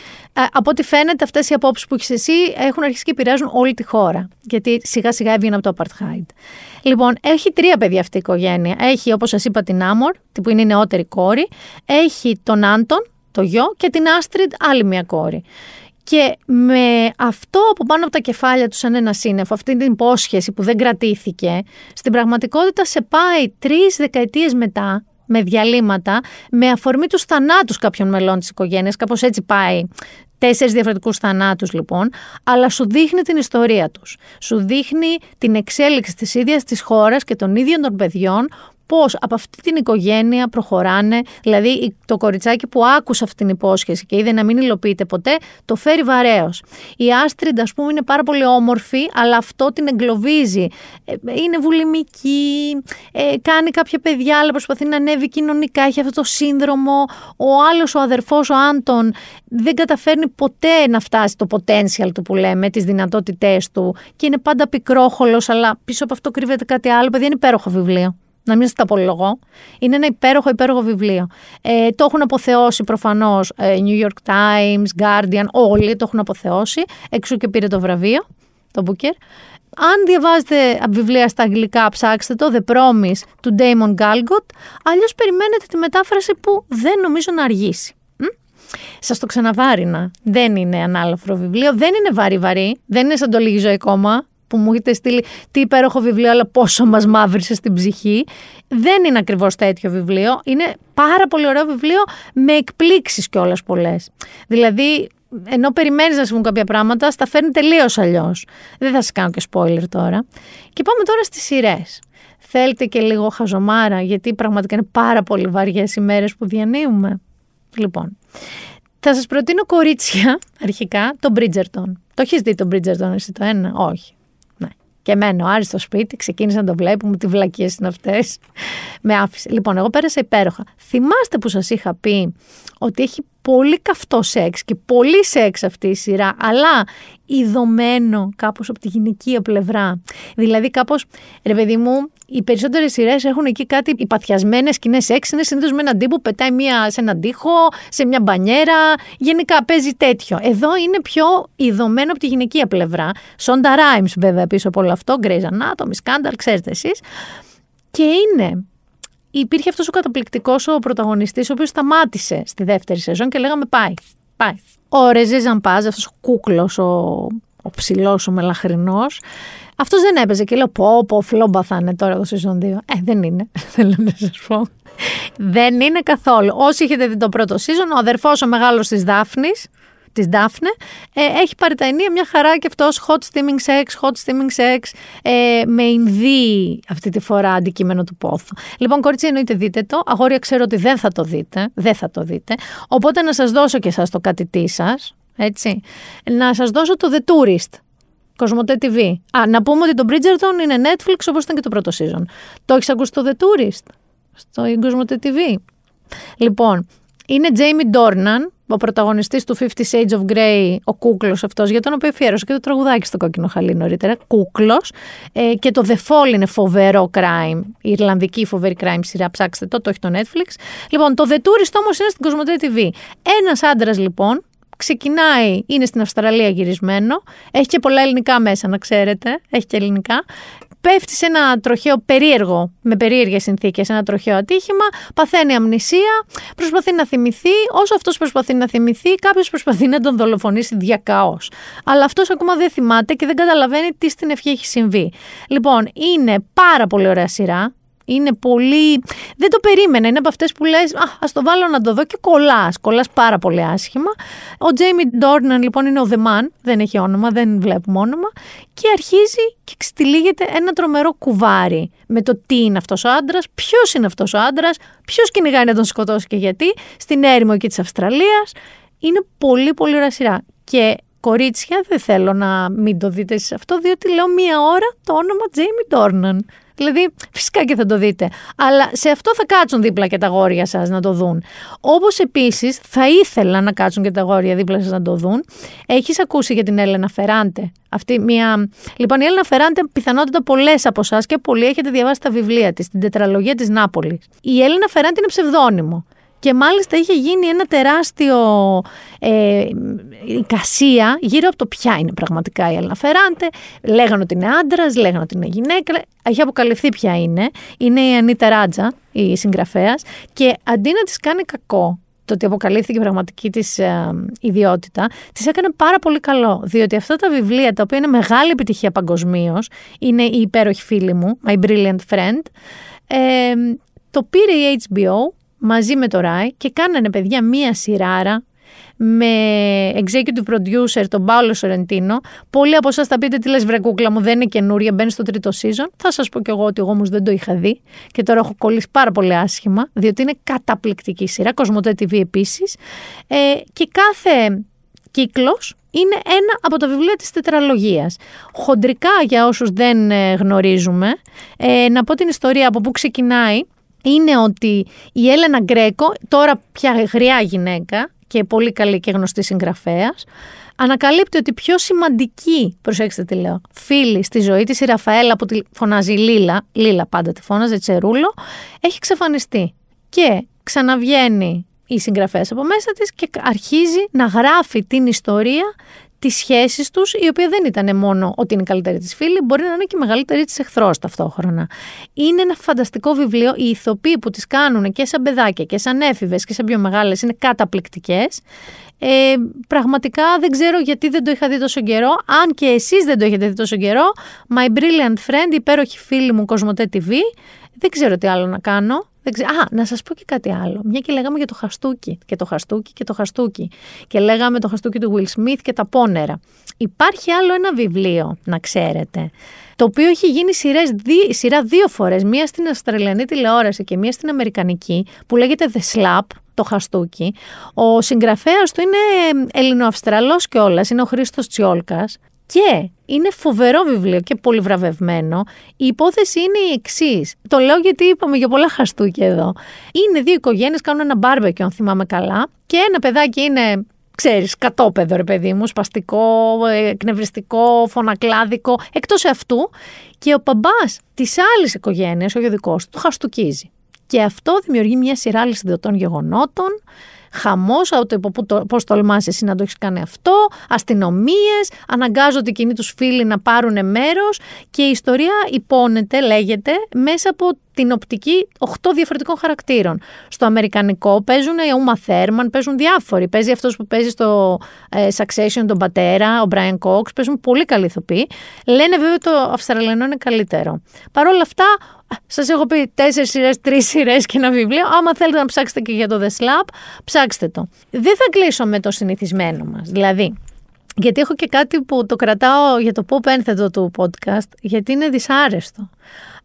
από ό,τι φαίνεται αυτές οι απόψεις που έχεις εσύ έχουν αρχίσει και επηρεάζουν όλη τη χώρα. Γιατί σιγά σιγά έβγαινε από το Apartheid. Λοιπόν, έχει τρία παιδιά αυτή η οικογένεια. Έχει, όπως σας είπα, την Άμορ, που είναι η νεότερη κόρη. Έχει τον Άντων, το γιο, και την Άστριντ, άλλη μια κόρη. Και με αυτό από πάνω από τα κεφάλια του σαν ένα σύννεφο, αυτή την υπόσχεση που δεν κρατήθηκε, στην πραγματικότητα σε πάει τρεις δεκαετίες μετά, με διαλύματα, με αφορμή τους θανάτους κάποιων μελών της οικογένειας, κάπως έτσι πάει Τέσσερις διαφορετικούς θανάτους λοιπόν, αλλά σου δείχνει την ιστορία τους. Σου δείχνει την εξέλιξη της ίδιας της χώρας και των ίδιων των παιδιών πώς από αυτή την οικογένεια προχωράνε, δηλαδή το κοριτσάκι που άκουσε αυτή την υπόσχεση και είδε να μην υλοποιείται ποτέ, το φέρει βαρέως. Η Άστριντ ας πούμε είναι πάρα πολύ όμορφη, αλλά αυτό την εγκλωβίζει. Ε, είναι βουλημική, ε, κάνει κάποια παιδιά, αλλά προσπαθεί να ανέβει κοινωνικά, έχει αυτό το σύνδρομο. Ο άλλος, ο αδερφός, ο Άντων, δεν καταφέρνει ποτέ να φτάσει το potential του που λέμε, τις δυνατότητές του και είναι πάντα πικρόχολος, αλλά πίσω από αυτό κρύβεται κάτι άλλο. Παιδιά είναι υπέροχο βιβλίο να μην σας τα απολογώ. Είναι ένα υπέροχο, υπέροχο βιβλίο. Ε, το έχουν αποθεώσει προφανώς ε, New York Times, Guardian, όλοι το έχουν αποθεώσει. Έξω και πήρε το βραβείο, το Booker. Αν διαβάζετε βιβλία στα αγγλικά, ψάξτε το The Promise του Damon Galgot. Αλλιώς περιμένετε τη μετάφραση που δεν νομίζω να αργήσει. Σας το ξαναβάρινα. Δεν είναι ανάλαφρο βιβλίο, δεν είναι βαρύ-βαρύ, δεν είναι σαν το λίγη ζωή κόμμα που μου έχετε στείλει τι υπέροχο βιβλίο, αλλά πόσο μας μαύρισε στην ψυχή. Δεν είναι ακριβώς τέτοιο βιβλίο. Είναι πάρα πολύ ωραίο βιβλίο με εκπλήξεις κιόλας πολλές. Δηλαδή, ενώ περιμένεις να συμβούν κάποια πράγματα, στα φέρνει τελείως αλλιώς. Δεν θα σα κάνω και spoiler τώρα. Και πάμε τώρα στις σειρές. Θέλετε και λίγο χαζομάρα, γιατί πραγματικά είναι πάρα πολύ βαριές οι μέρες που διανύουμε. Λοιπόν, θα σας προτείνω κορίτσια, αρχικά, τον Bridgerton. Το έχεις δει τον Bridgerton εσύ το ένα, όχι. Και μένω άρης στο σπίτι, ξεκίνησα να το βλέπω, μου τι βλακίες είναι αυτές. με άφησε. Λοιπόν, εγώ πέρασα υπέροχα. Θυμάστε που σας είχα πει ότι έχει πολύ καυτό σεξ και πολύ σεξ αυτή η σειρά, αλλά ειδωμένο κάπως από τη γυναικεία πλευρά. Δηλαδή κάπως, ρε παιδί μου, οι περισσότερες σειρές έχουν εκεί κάτι υπαθιασμένες σκηνές σεξ, είναι συνήθως με έναν τύπο που πετάει μία, σε έναν τοίχο, σε μια μπανιέρα, γενικά παίζει τέτοιο. Εδώ είναι πιο ειδωμένο από τη γυναικεία πλευρά. Σόντα Rhimes βέβαια πίσω από όλο αυτό, Grey's Anatomy, Scandal, ξέρετε εσείς. Και είναι υπήρχε αυτός ο καταπληκτικός ο πρωταγωνιστής, ο οποίος σταμάτησε στη δεύτερη σεζόν και λέγαμε πάει. Πάει. Ο Ρεζέ Ζαμπάζ, αυτός ο κούκλος, ο, ο ψηλός, ο μελαχρινός. Αυτός δεν έπαιζε και λέω: Πω, πω, φλόμπα θα είναι τώρα το σεζόν 2. Ε, δεν είναι. Θέλω να σας πω. δεν είναι καθόλου. Όσοι έχετε δει το πρώτο season, ο αδερφός ο μεγάλος της Δάφνης, της Ντάφνε, ε, έχει πάρει τα ενία μια χαρά και αυτός hot steaming sex, hot steaming sex, ε, με Ινδί αυτή τη φορά αντικείμενο του πόθου. Λοιπόν, κορίτσι, εννοείται δείτε το. Αγόρια, ξέρω ότι δεν θα το δείτε. Δεν θα το δείτε. Οπότε να σας δώσω και εσά το κάτι τι σας. Έτσι. Να σας δώσω το The Tourist. Κοσμοτέ TV. Α, να πούμε ότι το Bridgerton είναι Netflix όπως ήταν και το πρώτο season. Το έχεις ακούσει το The Tourist στο Κοσμοτέ TV. Λοιπόν, είναι Jamie Dornan, ο πρωταγωνιστής του 50 Shades of Grey, ο κούκλος αυτός, για τον οποίο αφιέρωσε και το τραγουδάκι στο κόκκινο χαλί νωρίτερα, κούκλος, ε, και το The Fall είναι φοβερό crime, η Ιρλανδική φοβερή crime σειρά, ψάξτε το, το έχει το Netflix. Λοιπόν, το The Tourist όμως είναι στην Κοσμοτέ TV. Ένας άντρας λοιπόν, ξεκινάει, είναι στην Αυστραλία γυρισμένο, έχει και πολλά ελληνικά μέσα να ξέρετε, έχει και ελληνικά, πέφτει σε ένα τροχαίο περίεργο, με περίεργες συνθήκες, ένα τροχαίο ατύχημα, παθαίνει αμνησία, προσπαθεί να θυμηθεί. Όσο αυτός προσπαθεί να θυμηθεί, κάποιος προσπαθεί να τον δολοφονήσει διακαώ. Αλλά αυτός ακόμα δεν θυμάται και δεν καταλαβαίνει τι στην ευχή έχει συμβεί. Λοιπόν, είναι πάρα πολύ ωραία σειρά. Είναι πολύ. Δεν το περίμενα. Είναι από αυτές που λες: Α ας το βάλω να το δω και κολλάς. Κολλάς πάρα πολύ άσχημα. Ο Τζέιμι Ντόρναν λοιπόν είναι ο The Man. Δεν έχει όνομα, δεν βλέπουμε όνομα. Και αρχίζει και ξτυλίγεται ένα τρομερό κουβάρι με το τι είναι αυτός ο άντρας, ποιος είναι αυτός ο άντρας, ποιος κυνηγάει να τον σκοτώσει και γιατί, στην έρημο εκεί της Αυστραλίας. Είναι πολύ πολύ ωραία σειρά. Και κορίτσια, δεν θέλω να μην το δείτε σε αυτό, διότι λέω μία ώρα το όνομα Jamie Dornan. Δηλαδή, φυσικά και θα το δείτε. Αλλά σε αυτό θα κάτσουν δίπλα και τα γόρια σας να το δουν. Όπως επίσης θα ήθελα να κάτσουν και τα γόρια δίπλα σας να το δουν. Έχεις ακούσει για την Έλενα Φεράντε; Αυτή μια... Λοιπόν, η Έλενα Φεράντε, πιθανότητα πολλές από εσάς και πολλοί έχετε διαβάσει τα βιβλία της, την τετραλογία της Νάπολης. Η Έλενα Φεράντε είναι ψευδόνυμο και μάλιστα είχε γίνει ένα τεράστιο ε, εικασία γύρω από το ποια είναι πραγματικά η Έλληνα Φεράντε. Λέγανε ότι είναι άντρας, λέγανε ότι είναι γυναίκα. Έχει αποκαλυφθεί ποια είναι. Είναι η Ανίτα Ράτζα, η συγγραφέας. Και αντί να της κάνει κακό, το ότι αποκαλύφθηκε η πραγματική της ε, ιδιότητα, της έκανε πάρα πολύ καλό. Διότι αυτά τα βιβλία, τα οποία είναι μεγάλη επιτυχία παγκοσμίως, είναι η υπέροχη φίλη μου, My Brilliant Friend, ε, το πήρε η HBO μαζί με το Rai και κάνανε παιδιά μία σειράρα με executive producer τον Πάολο Σορεντίνο. Πολλοί από εσάς θα πείτε τι λες, βρε κούκλα μου, δεν είναι καινούρια, μπαίνει στο τρίτο season. Θα σας πω κι εγώ ότι εγώ όμως δεν το είχα δει και τώρα έχω κολλήσει πάρα πολύ άσχημα, διότι είναι καταπληκτική σειρά. Κοσμοτέ TV επίσης. Ε, και κάθε κύκλος είναι ένα από τα βιβλία της τετραλογίας. Χοντρικά για όσους δεν ε, γνωρίζουμε, ε, να πω την ιστορία από πού ξεκινάει, είναι ότι η Έλενα Γκρέκο, τώρα πια γριά γυναίκα, και πολύ καλή και γνωστή συγγραφέας, ανακαλύπτει ότι πιο σημαντική, προσέξτε τι λέω, φίλη στη ζωή της, η Ραφαέλα που τη φωνάζει Λίλα, Λίλα πάντα τη φώναζε, Τσερούλο, έχει εξαφανιστεί. Και ξαναβγαίνει η συγγραφέας από μέσα της και αρχίζει να γράφει την ιστορία τις σχέσεις τους, η οποία δεν ήταν μόνο ότι είναι η καλύτερη της φίλη, μπορεί να είναι και η μεγαλύτερη της εχθρός ταυτόχρονα. Είναι ένα φανταστικό βιβλίο. Οι ηθοποιοί που τις κάνουν και σαν παιδάκια και σαν έφηβες και σαν πιο μεγάλες είναι καταπληκτικές. Ε, πραγματικά δεν ξέρω γιατί δεν το είχα δει τόσο καιρό. Αν και εσείς δεν το έχετε δει τόσο καιρό, My Brilliant Friend, υπέροχη φίλη μου Κοσμοτέ TV. Δεν ξέρω τι άλλο να κάνω. Δεν Α, να σας πω και κάτι άλλο. Μια και λέγαμε για το χαστούκι και το χαστούκι και το χαστούκι. Και λέγαμε το χαστούκι του Will Smith και τα πόνερα. Υπάρχει άλλο ένα βιβλίο, να ξέρετε, το οποίο έχει γίνει σειρές, σειρά δύο φορές, μία στην Αυστραλιανή τηλεόραση και μία στην Αμερικανική, που λέγεται The Slap, το χαστούκι. Ο συγγραφέας του είναι Ελληνοαυστραλός κιόλας, είναι ο Χρήστος Τσιόλκας. Και είναι φοβερό βιβλίο και πολύ βραβευμένο. Η υπόθεση είναι η εξής. Το λέω γιατί είπαμε για πολλά χαστούκια εδώ. Είναι δύο οικογένειες, κάνουν ένα μπάρμπεκι, αν θυμάμαι καλά, και ένα παιδάκι είναι ξέρεις, κατόπεδο ρε παιδί μου, σπαστικό, εκνευριστικό, φωνακλάδικο, εκτός αυτού και ο παμπάς της άλλης οικογένειας, όχι ο δικός του, χαστούκίζει. Και αυτό δημιουργεί μια σειρά αλυσιδωτών γεγονότων, χαμός, πώς τολμάς εσύ να το έχεις κάνει αυτό, αστυνομίες, αναγκάζονται εκείνοι τους φίλοι να πάρουν μέρος και η ιστορία υπόνεται, λέγεται, μέσα από την οπτική 8 διαφορετικών χαρακτήρων. Στο αμερικανικό παίζουν η Ούμα Θέρμαν, παίζουν διάφοροι. Παίζει αυτός που παίζει στο ε, Succession τον πατέρα, ο Brian Cox, παίζουν πολύ καλοί ηθοποιοί. Λένε βέβαια το Αυστραλιανό είναι καλύτερο. Παρ' όλα αυτά, Σας έχω πει τέσσερις σειρές, τρεις σειρές και ένα βιβλίο. Άμα θέλετε να ψάξετε και για το The Slap, ψάξτε το. Δεν θα κλείσω με το συνηθισμένο μας. Δηλαδή, γιατί έχω και κάτι που το κρατάω για το pop ένθετο του podcast, γιατί είναι δυσάρεστο.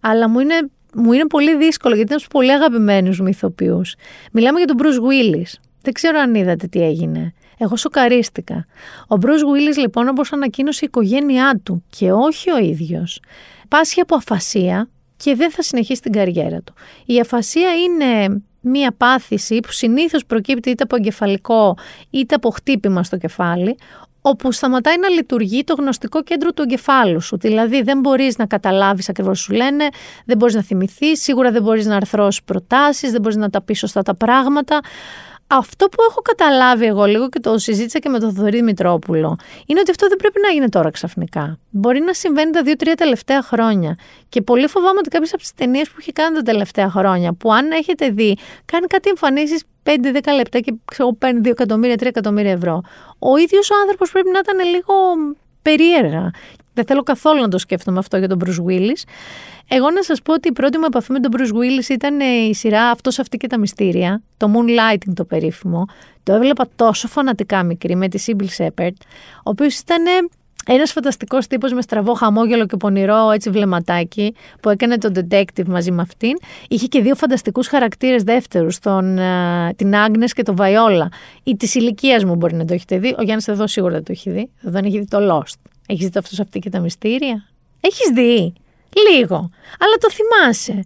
Αλλά μου είναι, μου είναι πολύ δύσκολο, γιατί είναι πολύ αγαπημένους μου ηθοποιούς. Μιλάμε για τον Bruce Willis. Δεν ξέρω αν είδατε τι έγινε. Εγώ σοκαρίστηκα. Ο Bruce Willis λοιπόν όπως ανακοίνωσε η οικογένειά του και όχι ο ίδιος, πάσχει από αφασία και δεν θα συνεχίσει την καριέρα του. Η αφασία είναι μία πάθηση που συνήθως προκύπτει είτε από εγκεφαλικό είτε από χτύπημα στο κεφάλι, όπου σταματάει να λειτουργεί το γνωστικό κέντρο του εγκεφάλου σου. Δηλαδή δεν μπορείς να καταλάβεις ακριβώς σου λένε, δεν μπορείς να θυμηθείς, σίγουρα δεν μπορείς να αρθρώσεις προτάσεις, δεν μπορείς να τα πεις σωστά τα πράγματα αυτό που έχω καταλάβει εγώ λίγο και το συζήτησα και με τον Θοδωρή Μητρόπουλο, είναι ότι αυτό δεν πρέπει να γίνει τώρα ξαφνικά. Μπορεί να συμβαίνει τα δύο-τρία τελευταία χρόνια. Και πολύ φοβάμαι ότι κάποιες από τις ταινίες που έχει κάνει τα τελευταία χρόνια, που αν έχετε δει, κάνει κάτι εμφανίσεις 5-10 λεπτά και ξέρω, παίρνει 2 εκατομμύρια, 3 εκατομμύρια ευρώ. Ο ίδιος ο άνθρωπος πρέπει να ήταν λίγο περίεργα. Δεν θέλω καθόλου να το σκέφτομαι αυτό για τον Bruce Willis. Εγώ να σας πω ότι η πρώτη μου επαφή με τον Bruce Willis ήταν η σειρά Αυτός, αυτή και τα μυστήρια, το Moonlighting το περίφημο. Το έβλεπα τόσο φανατικά μικρή με τη Sibyl Shepard, ο οποίος ήταν ένας φανταστικός τύπος με στραβό χαμόγελο και πονηρό έτσι βλεμματάκι που έκανε τον detective μαζί με αυτήν. Είχε και δύο φανταστικούς χαρακτήρες δεύτερους, τον, uh, την Άγνε και τον Βαϊόλα. Ή της ηλικίας μου μπορεί να το έχετε δει. Ο Γιάννης εδώ σίγουρα δεν το έχει δει. Δεν έχει δει το Lost. Έχεις δει το αυτός αυτή και τα μυστήρια. Έχεις δει; Λίγο. Αλλά το θυμάσαι.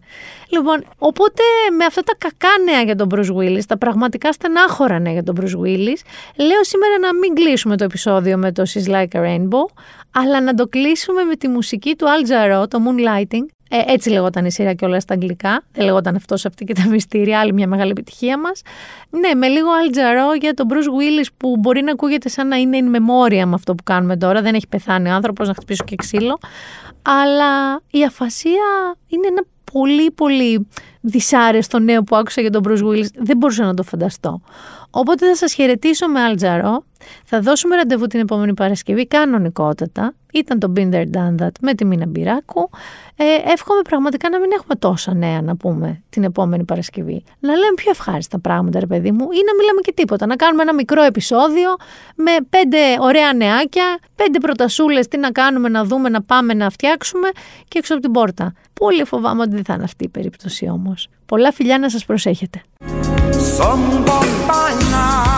Λοιπόν, οπότε με αυτά τα κακά νέα για τον Bruce Willis, τα πραγματικά στενάχωρα νέα για τον Bruce Willis, λέω σήμερα να μην κλείσουμε το επεισόδιο με το She's Like a Rainbow, αλλά να το κλείσουμε με τη μουσική του Al Jarreau, το Moonlighting. Ε, έτσι λεγόταν η σειρά και όλα στα αγγλικά. Δεν λεγόταν αυτό αυτή και τα μυστήρια, άλλη μια μεγάλη επιτυχία μας. Ναι, με λίγο Al Jarreau για τον Bruce Willis που μπορεί να ακούγεται σαν να είναι in memoria με αυτό που κάνουμε τώρα. Δεν έχει πεθάνει ο άνθρωπος, να χτυπήσω και ξύλο. Αλλά η αφασία είναι ένα πολύ πολύ δυσάρεστο νέο που άκουσα για τον Bruce Willis. Δεν μπορούσα να το φανταστώ. Οπότε θα σας χαιρετήσω με Αλτζαρό. Θα δώσουμε ραντεβού την επόμενη Παρασκευή κανονικότατα. Ήταν το Binder Done That με τη Μίνα Μπυράκου. Ε, εύχομαι πραγματικά να μην έχουμε τόσα νέα να πούμε την επόμενη Παρασκευή. Να λέμε πιο ευχάριστα πράγματα, ρε παιδί μου, ή να μιλάμε και τίποτα. Να κάνουμε ένα μικρό επεισόδιο με πέντε ωραία νεάκια, πέντε προτασούλες, τι να κάνουμε, να δούμε, να πάμε να φτιάξουμε και έξω από την πόρτα. Πολύ φοβάμαι ότι δεν θα είναι αυτή η περίπτωση όμως. Πολλά φιλιά να σας προσέχετε. Some by night.